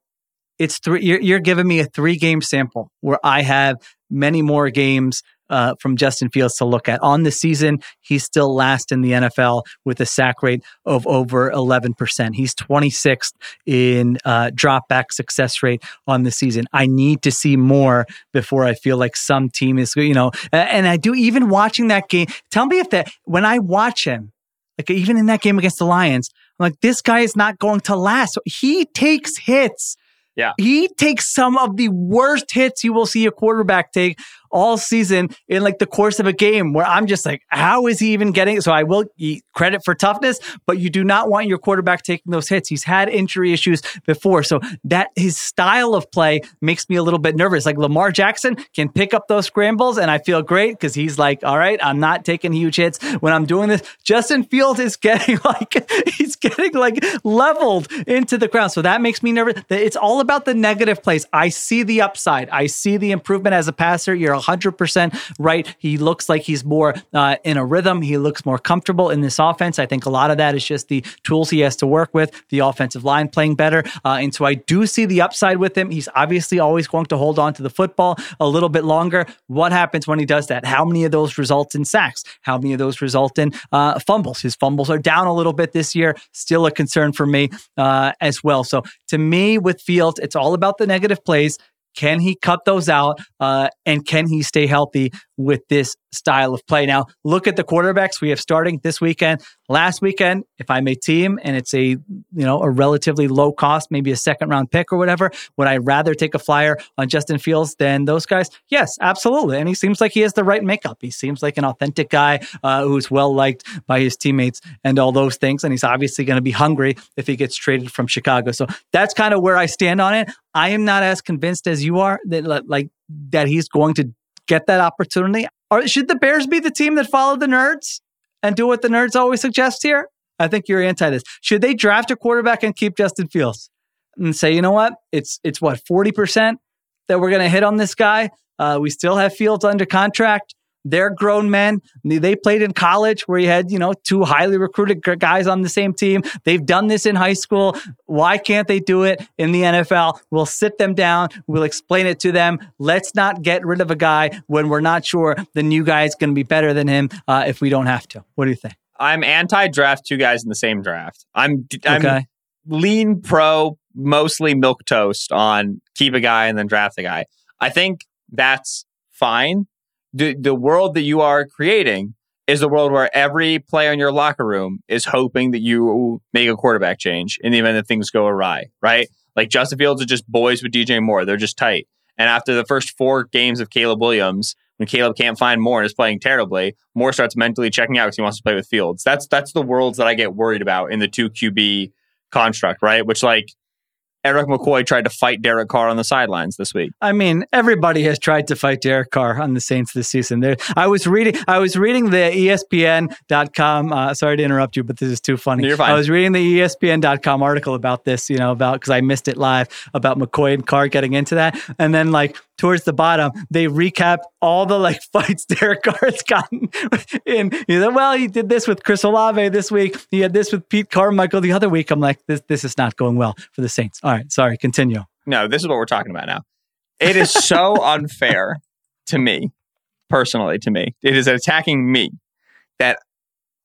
it's three. You're, you're giving me a three game sample where I have many more games uh, from Justin Fields to look at. On the season, he's still last in the NFL with a sack rate of over 11%. He's 26th in uh, drop back success rate on the season. I need to see more before I feel like some team is, you know, and I do even watching that game. Tell me if that, when I watch him, like even in that game against the Lions, I'm like, this guy is not going to last. So he takes hits. Yeah. He takes some of the worst hits you will see a quarterback take all season in like the course of a game where I'm just like, how is he even getting it? So I will eat credit for toughness, but you do not want your quarterback taking those hits. He's had injury issues before. So that his style of play makes me a little bit nervous. Like Lamar Jackson can pick up those scrambles and I feel great because he's like, all right, I'm not taking huge hits when I'm doing this. Justin Fields is getting like, he's getting like leveled into the ground. So that makes me nervous. It's all about the negative plays. I see the upside. I see the improvement as a passer. You're 100% right. He looks like he's more uh, in a rhythm. He looks more comfortable in this offense. I think a lot of that is just the tools he has to work with, the offensive line playing better. Uh, and so I do see the upside with him. He's obviously always going to hold on to the football a little bit longer. What happens when he does that? How many of those result in sacks? How many of those result in uh, fumbles? His fumbles are down a little bit this year. Still a concern for me uh, as well. So to me, with Fields, it's all about the negative plays. Can he cut those out? Uh, and can he stay healthy with this style of play? Now, look at the quarterbacks we have starting this weekend. Last weekend, if I'm a team and it's a you know a relatively low cost, maybe a second round pick or whatever, would I rather take a flyer on Justin Fields than those guys? Yes, absolutely. And he seems like he has the right makeup. He seems like an authentic guy uh, who's well liked by his teammates and all those things. And he's obviously going to be hungry if he gets traded from Chicago. So that's kind of where I stand on it. I am not as convinced as you are that like that he's going to get that opportunity. Or should the Bears be the team that follow the nerds and do what the nerds always suggest here? I think you're anti this. Should they draft a quarterback and keep Justin Fields and say, you know what, it's it's what forty percent that we're going to hit on this guy. Uh, we still have Fields under contract. They're grown men. They played in college where you had, you know, two highly recruited guys on the same team. They've done this in high school. Why can't they do it in the NFL? We'll sit them down. We'll explain it to them. Let's not get rid of a guy when we're not sure the new guy is going to be better than him uh, if we don't have to. What do you think? I'm anti-draft two guys in the same draft. I'm I'm okay. lean pro, mostly milk toast on keep a guy and then draft a guy. I think that's fine the the world that you are creating is the world where every player in your locker room is hoping that you make a quarterback change in the event that things go awry, right? Like Justin Fields are just boys with DJ Moore. They're just tight. And after the first four games of Caleb Williams, when Caleb can't find Moore and is playing terribly, Moore starts mentally checking out because he wants to play with Fields. That's that's the worlds that I get worried about in the two QB construct, right? Which like Erik McCoy tried to fight Derek Carr on the sidelines this week. I mean, everybody has tried to fight Derek Carr on the Saints this season. There, I was reading, I was reading the ESPN.com. Uh, sorry to interrupt you, but this is too funny. You're fine. I was reading the ESPN.com article about this, you know, about because I missed it live about McCoy and Carr getting into that, and then like towards the bottom, they recap all the like fights Derek Carr has gotten in. You know, well, he did this with Chris Olave this week. He had this with Pete Carmichael the other week. I'm like, this this is not going well for the Saints. All right, sorry, continue. No, this is what we're talking about now. It is so unfair to me, personally, to me. It is attacking me that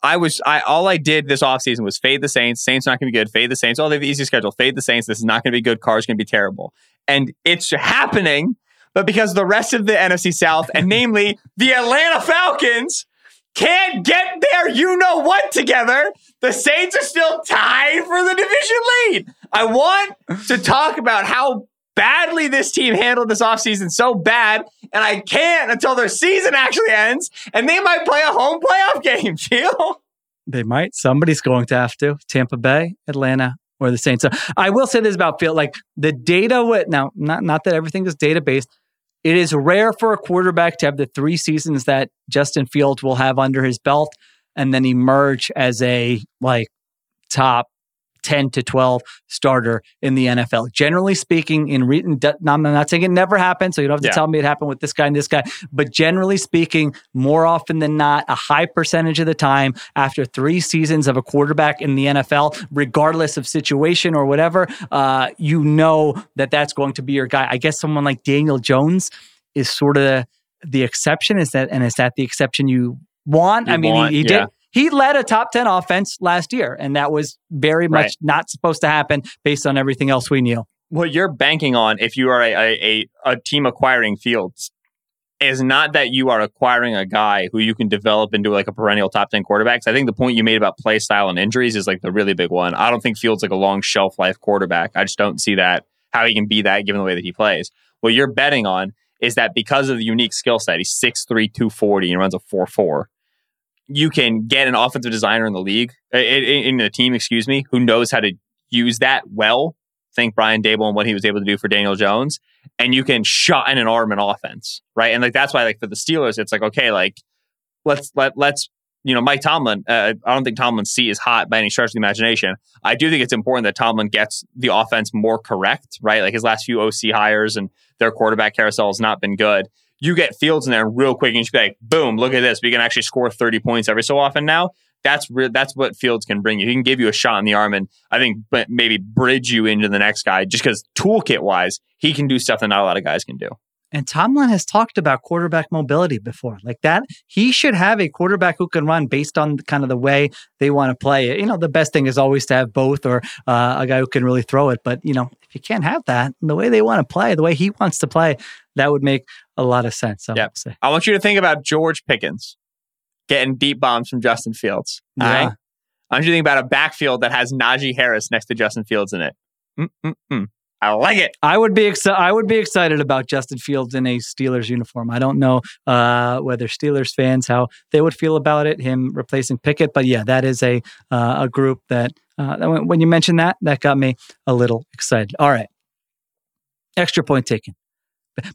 I was I all I did this offseason was fade the Saints. Saints not gonna be good. Fade the Saints. Oh, they have the easy schedule. Fade the Saints. This is not gonna be good. Carr's gonna be terrible. And it's happening but because the rest of the NFC South, and namely the Atlanta Falcons, can't get there, you know what, together. The Saints are still tied for the division lead. I want to talk about how badly this team handled this offseason so bad, and I can't until their season actually ends, and they might play a home playoff game, Gio. They might. Somebody's going to have to. Tampa Bay, Atlanta, or the Saints. So I will say this about Field, like the data with now, not not that everything is data based, it is rare for a quarterback to have the three seasons that Justin Fields will have under his belt and then emerge as a like top 10 to 12 starter in the NFL. Generally speaking, in re- I'm not saying it never happened, so you don't have to yeah. tell me it happened with this guy and this guy, but generally speaking, more often than not, a high percentage of the time after three seasons of a quarterback in the NFL, regardless of situation or whatever, uh, you know that that's going to be your guy. I guess someone like Daniel Jones is sort of the exception. Is that, and is that the exception you want? You I mean, want, he, he yeah. did he led a top 10 offense last year, and that was very much right. not supposed to happen based on everything else we knew. What you're banking on if you are a, a, a team acquiring fields is not that you are acquiring a guy who you can develop into like a perennial top 10 quarterbacks. I think the point you made about play style and injuries is like the really big one. I don't think Fields like a long shelf life quarterback. I just don't see that how he can be that given the way that he plays. What you're betting on is that because of the unique skill set, he's 6'3, 240 and runs a 4 4 you can get an offensive designer in the league, in, in the team, excuse me, who knows how to use that well. Think Brian Daboll and what he was able to do for Daniel Jones, and you can shut in an arm an offense, right? And like that's why, like for the Steelers, it's like okay, like let's let let's you know Mike Tomlin. Uh, I don't think Tomlin's seat is hot by any stretch of the imagination. I do think it's important that Tomlin gets the offense more correct, right? Like his last few OC hires and their quarterback carousel has not been good you get Fields in there real quick and you just be like, boom, look at this. We can actually score 30 points every so often now. That's re- that's what Fields can bring you. He can give you a shot in the arm and I think maybe bridge you into the next guy just because toolkit wise, he can do stuff that not a lot of guys can do. And Tomlin has talked about quarterback mobility before. Like that, he should have a quarterback who can run based on kind of the way they want to play it. You know, the best thing is always to have both or uh, a guy who can really throw it. But, you know, if you can't have that, the way they want to play, the way he wants to play, that would make a lot of sense. I, yep. I want you to think about George Pickens getting deep bombs from Justin Fields. Yeah. Right? I want you to think about a backfield that has Najee Harris next to Justin Fields in it. Mm-mm-mm. I like it. I would be excited. I would be excited about Justin Fields in a Steelers uniform. I don't know uh, whether Steelers fans how they would feel about it, him replacing Pickett, but yeah, that is a uh, a group that uh, when you mentioned that, that got me a little excited. All right, extra point taken.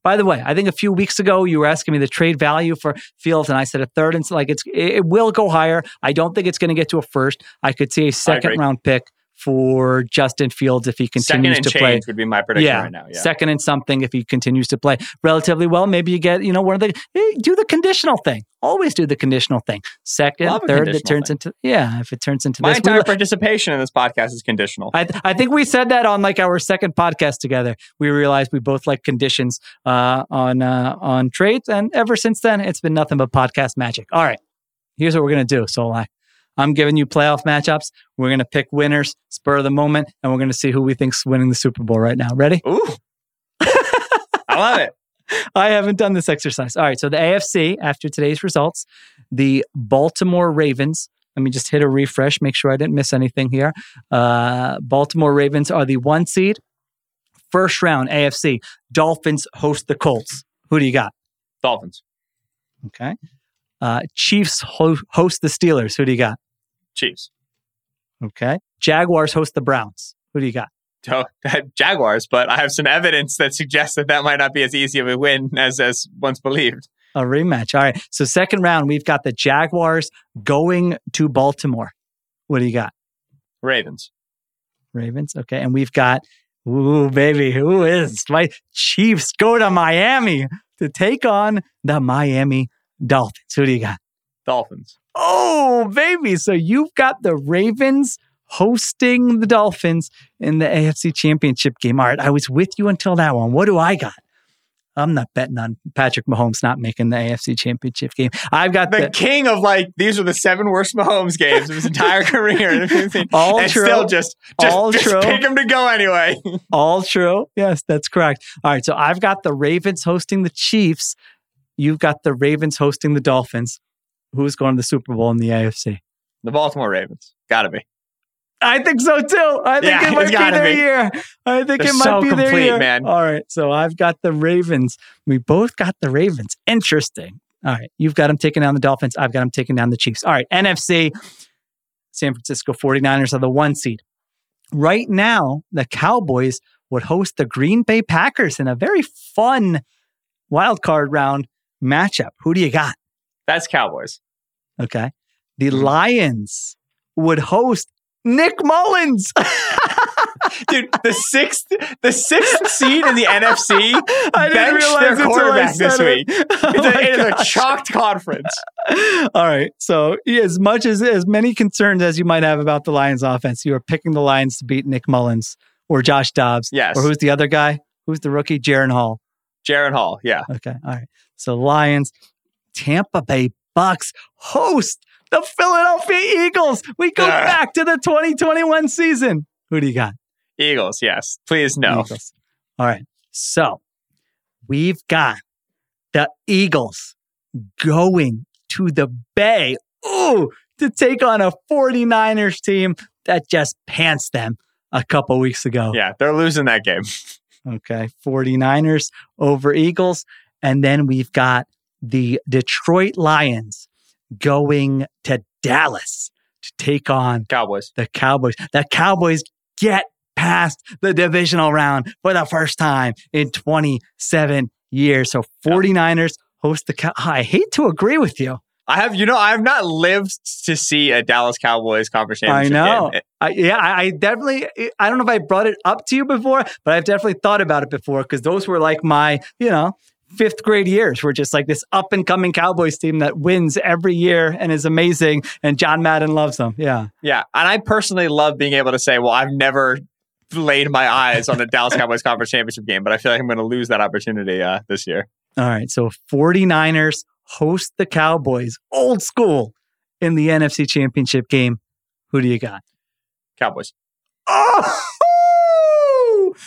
By the way, I think a few weeks ago you were asking me the trade value for Fields, and I said a third, and so like it's it will go higher. I don't think it's going to get to a first. I could see a second round pick for Justin Fields if he continues to play. would be my prediction right now. Yeah. second and something if he continues to play relatively well. Maybe you get, you know, one of the eh, do the conditional thing. Always do the conditional thing. Second, Love third, it turns thing. into yeah. If it turns into my this, entire lo- participation in this podcast is conditional. I, th- I think we said that on like our second podcast together. We realized we both like conditions uh, on uh, on trades, and ever since then, it's been nothing but podcast magic. All right, here's what we're gonna do, Solak. I'm giving you playoff matchups. We're gonna pick winners, spur of the moment, and we're gonna see who we think's winning the Super Bowl right now. Ready? Ooh. I love it. I haven't done this exercise. All right. So the AFC, after today's results, the Baltimore Ravens. Let me just hit a refresh, make sure I didn't miss anything here. Uh, Baltimore Ravens are the one seed. First round AFC, Dolphins host the Colts. Who do you got? Dolphins. Okay. Uh, Chiefs ho- host the Steelers. Who do you got? Chiefs. Okay. Jaguars host the Browns. Who do you got? Oh, Jaguars, but I have some evidence that suggests that that might not be as easy of a win as as once believed. A rematch. All right. So second round, we've got the Jaguars going to Baltimore. What do you got? Ravens. Ravens. Okay. And we've got, ooh, baby, who is my Chiefs go to Miami to take on the Miami Dolphins. Who do you got? Dolphins. Oh, baby. So you've got the Ravens hosting the Dolphins in the AFC Championship game. All right. I was with you until that one. What do I got? I'm not betting on Patrick Mahomes not making the AFC Championship game. I've got The the, king of like these are the seven worst Mahomes games of his entire career. All and true. still just just, All just true. pick him to go anyway. All true. Yes, that's correct. All right. So I've got the Ravens hosting the Chiefs. You've got the Ravens hosting the Dolphins. Who's going to the Super Bowl in the AFC? The Baltimore Ravens. Gotta be. I think so too. I think Yeah, it might be their be. year. I think They're it might so be their complete, year. man. All right. So I've got the Ravens. We both got the Ravens. Interesting. All right. You've got them taking down the Dolphins. I've got them taking down the Chiefs. All right. NFC, San Francisco 49ers are the one seed. Right now, the Cowboys would host the Green Bay Packers in a very fun wild card round matchup. Who do you got? That's Cowboys. Okay. The Mhm. Lions would host Nick Mullens. Dude, the sixth the sixth seed in the NFC I didn't realize their quarterback this week. Oh It's, my a, it is a chalked conference. All right. So, as much as as many concerns as you might have about the Lions offense, you are picking the Lions to beat Nick Mullens or Josh Dobbs. Yes. Or who's the other guy? Who's the rookie? Jaren Hall. Jaren Hall, yeah. Okay. All right. So Lions, Tampa Bay Bucs host the Philadelphia Eagles. We go Ugh. back to the 2021 season. Who do you got? Eagles, yes. Please no. Eagles. All right. So we've got the Eagles going to the Bay. Ooh, to take on a 49ers team that just pants them a couple weeks ago. Yeah, they're losing that game. Okay. 49ers over Eagles. And then we've got the Detroit Lions going to Dallas to take on Cowboys. the Cowboys. The Cowboys get past the divisional round for the first time in 27 years. So 49ers host the Cow- I hate to agree with you. I have, you know, I have not lived to see a Dallas Cowboys conference I know. game. I, yeah, I, I definitely, I don't know if I brought it up to you before, but I've definitely thought about it before because those were like my, you know, fifth grade years were just like this up and coming Cowboys team that wins every year and is amazing. And John Madden loves them. Yeah. Yeah, and I personally love being able to say, well, I've never laid my eyes on the Dallas Cowboys conference championship game, but I feel like I'm going to lose that opportunity uh, this year. All right. So 49ers host the Cowboys old school in the NFC championship game. Who do you got? Cowboys. Oh,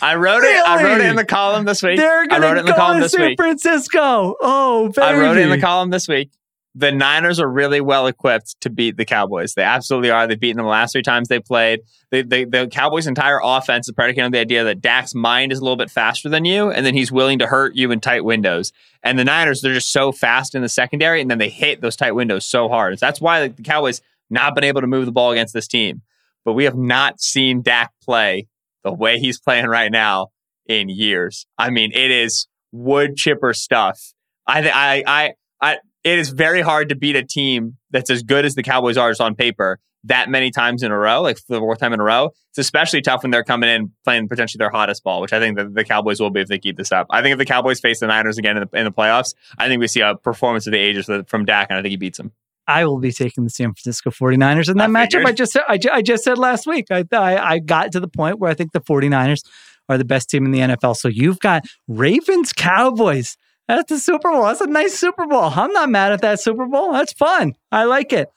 I wrote it. I wrote it in the column this week. they're I going wrote it in the column this San week. Francisco. Oh, baby. I wrote it in the column this week. The Niners are really well equipped to beat the Cowboys. They absolutely are. They've beaten them the last three times they played. They, they, the Cowboys' entire offense is predicated on the idea that Dak's mind is a little bit faster than you, and then he's willing to hurt you in tight windows. And the Niners, they're just so fast in the secondary, and then they hit those tight windows so hard. That's why the Cowboys not been able to move the ball against this team. But we have not seen Dak play the way he's playing right now in years. I mean, it is wood chipper stuff. I, I, I, I, it is very hard to beat a team that's as good as the Cowboys are just on paper that many times in a row, like the fourth time in a row, it's especially tough when they're coming in playing potentially their hottest ball, which I think the, the Cowboys will be if they keep this up. I think if the Cowboys face the Niners again in the, in the playoffs, I think we see a performance of the ages from Dak, and I think he beats them. I will be taking the San Francisco 49ers in that I matchup. I just, I, I just said last week. I, I, I got to the point where I think the 49ers are the best team in the NFL. So you've got Ravens Cowboys. That's the Super Bowl. That's a nice Super Bowl. I'm not mad at that Super Bowl. That's fun. I like it.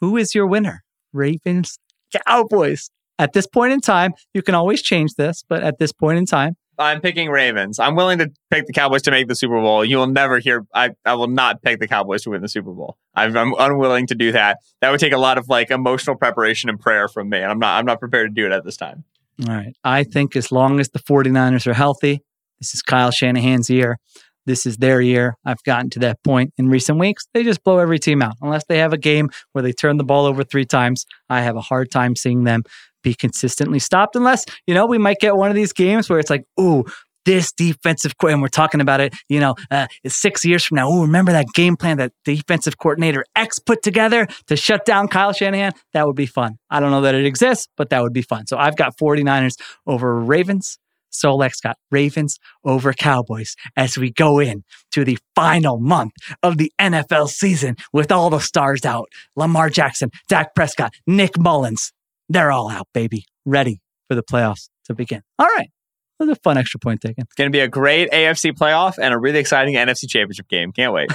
Who is your winner? Ravens Cowboys. At this point in time, you can always change this, but at this point in time, I'm picking Ravens. I'm willing to pick the Cowboys to make the Super Bowl. You will never hear. I, I will not pick the Cowboys to win the Super Bowl. I'm, I'm unwilling to do that. That would take a lot of like emotional preparation and prayer from me, and I'm not. I'm not prepared to do it at this time. All right. I think as long as the 49ers are healthy, this is Kyle Shanahan's year. This is their year. I've gotten to that point in recent weeks. They just blow every team out. Unless they have a game where they turn the ball over three times, I have a hard time seeing them be consistently stopped. Unless, you know, we might get one of these games where it's like, ooh, this defensive and we're talking about it, you know, uh, six years from now. Oh, remember that game plan that defensive coordinator X put together to shut down Kyle Shanahan? That would be fun. I don't know that it exists, but that would be fun. So I've got 49ers over Ravens. Solak's got Ravens over Cowboys as we go in to the final month of the NFL season with all the stars out. Lamar Jackson, Dak Prescott, Nick Mullens. They're all out, baby. Ready for the playoffs to begin. All right. That was a fun extra point taken. It's going to be a great AFC playoff and a really exciting NFC championship game. Can't wait.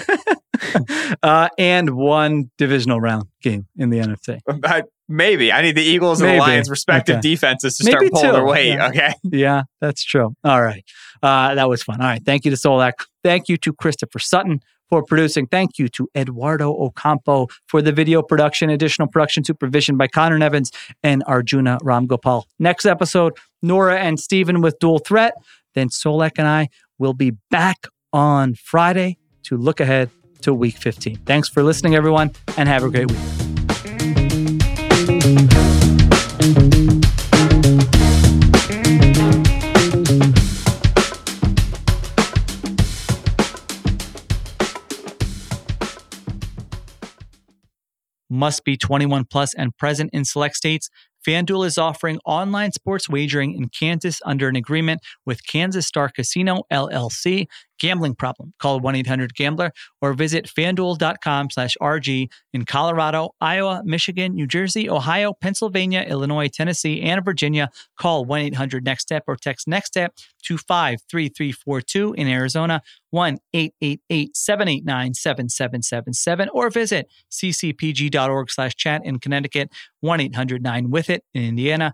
uh, and one divisional round game in the NFC. Maybe. I need the Eagles Maybe. and the Lions' respective okay. defenses to Maybe start pulling two. their weight. Yeah. Okay. Yeah, that's true. All right. Uh, that was fun. All right. Thank you to Solak. Thank you to Christopher Sutton for producing. Thank you to Eduardo Ocampo for the video production, additional production supervision by Conor Nevins and Arjuna Ramgopal. Next episode, Nora and Steven with Dual Threat. Then Solak and I will be back on Friday to look ahead to week 15. Thanks for listening, everyone, and have a great week. Must be 21 plus and present in select states. FanDuel is offering online sports wagering in Kansas under an agreement with Kansas Star Casino LLC Gambling problem? Call 1-800-GAMBLER or visit fanduel.com slash RG in Colorado, Iowa, Michigan, New Jersey, Ohio, Pennsylvania, Illinois, Tennessee, and Virginia. Call 1-800-NEXT-STEP or text NEXT STEP to 53342 in Arizona, 1-888-789-7777 or visit ccpg.org slash chat in Connecticut, 1-800-9-WITH-IT in Indiana,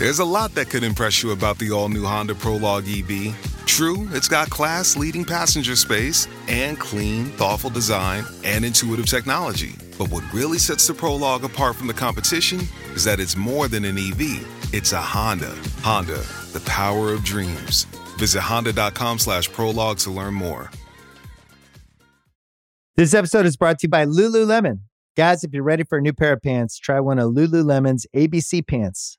There's a lot that could impress you about the all new Honda Prologue EV. True, it's got class leading passenger space and clean, thoughtful design and intuitive technology. But what really sets the Prologue apart from the competition is that it's more than an EV, it's a Honda. Honda, the power of dreams. Visit honda.com slash prologue to learn more. This episode is brought to you by Lululemon. Guys, if you're ready for a new pair of pants, try one of Lululemon's ABC pants.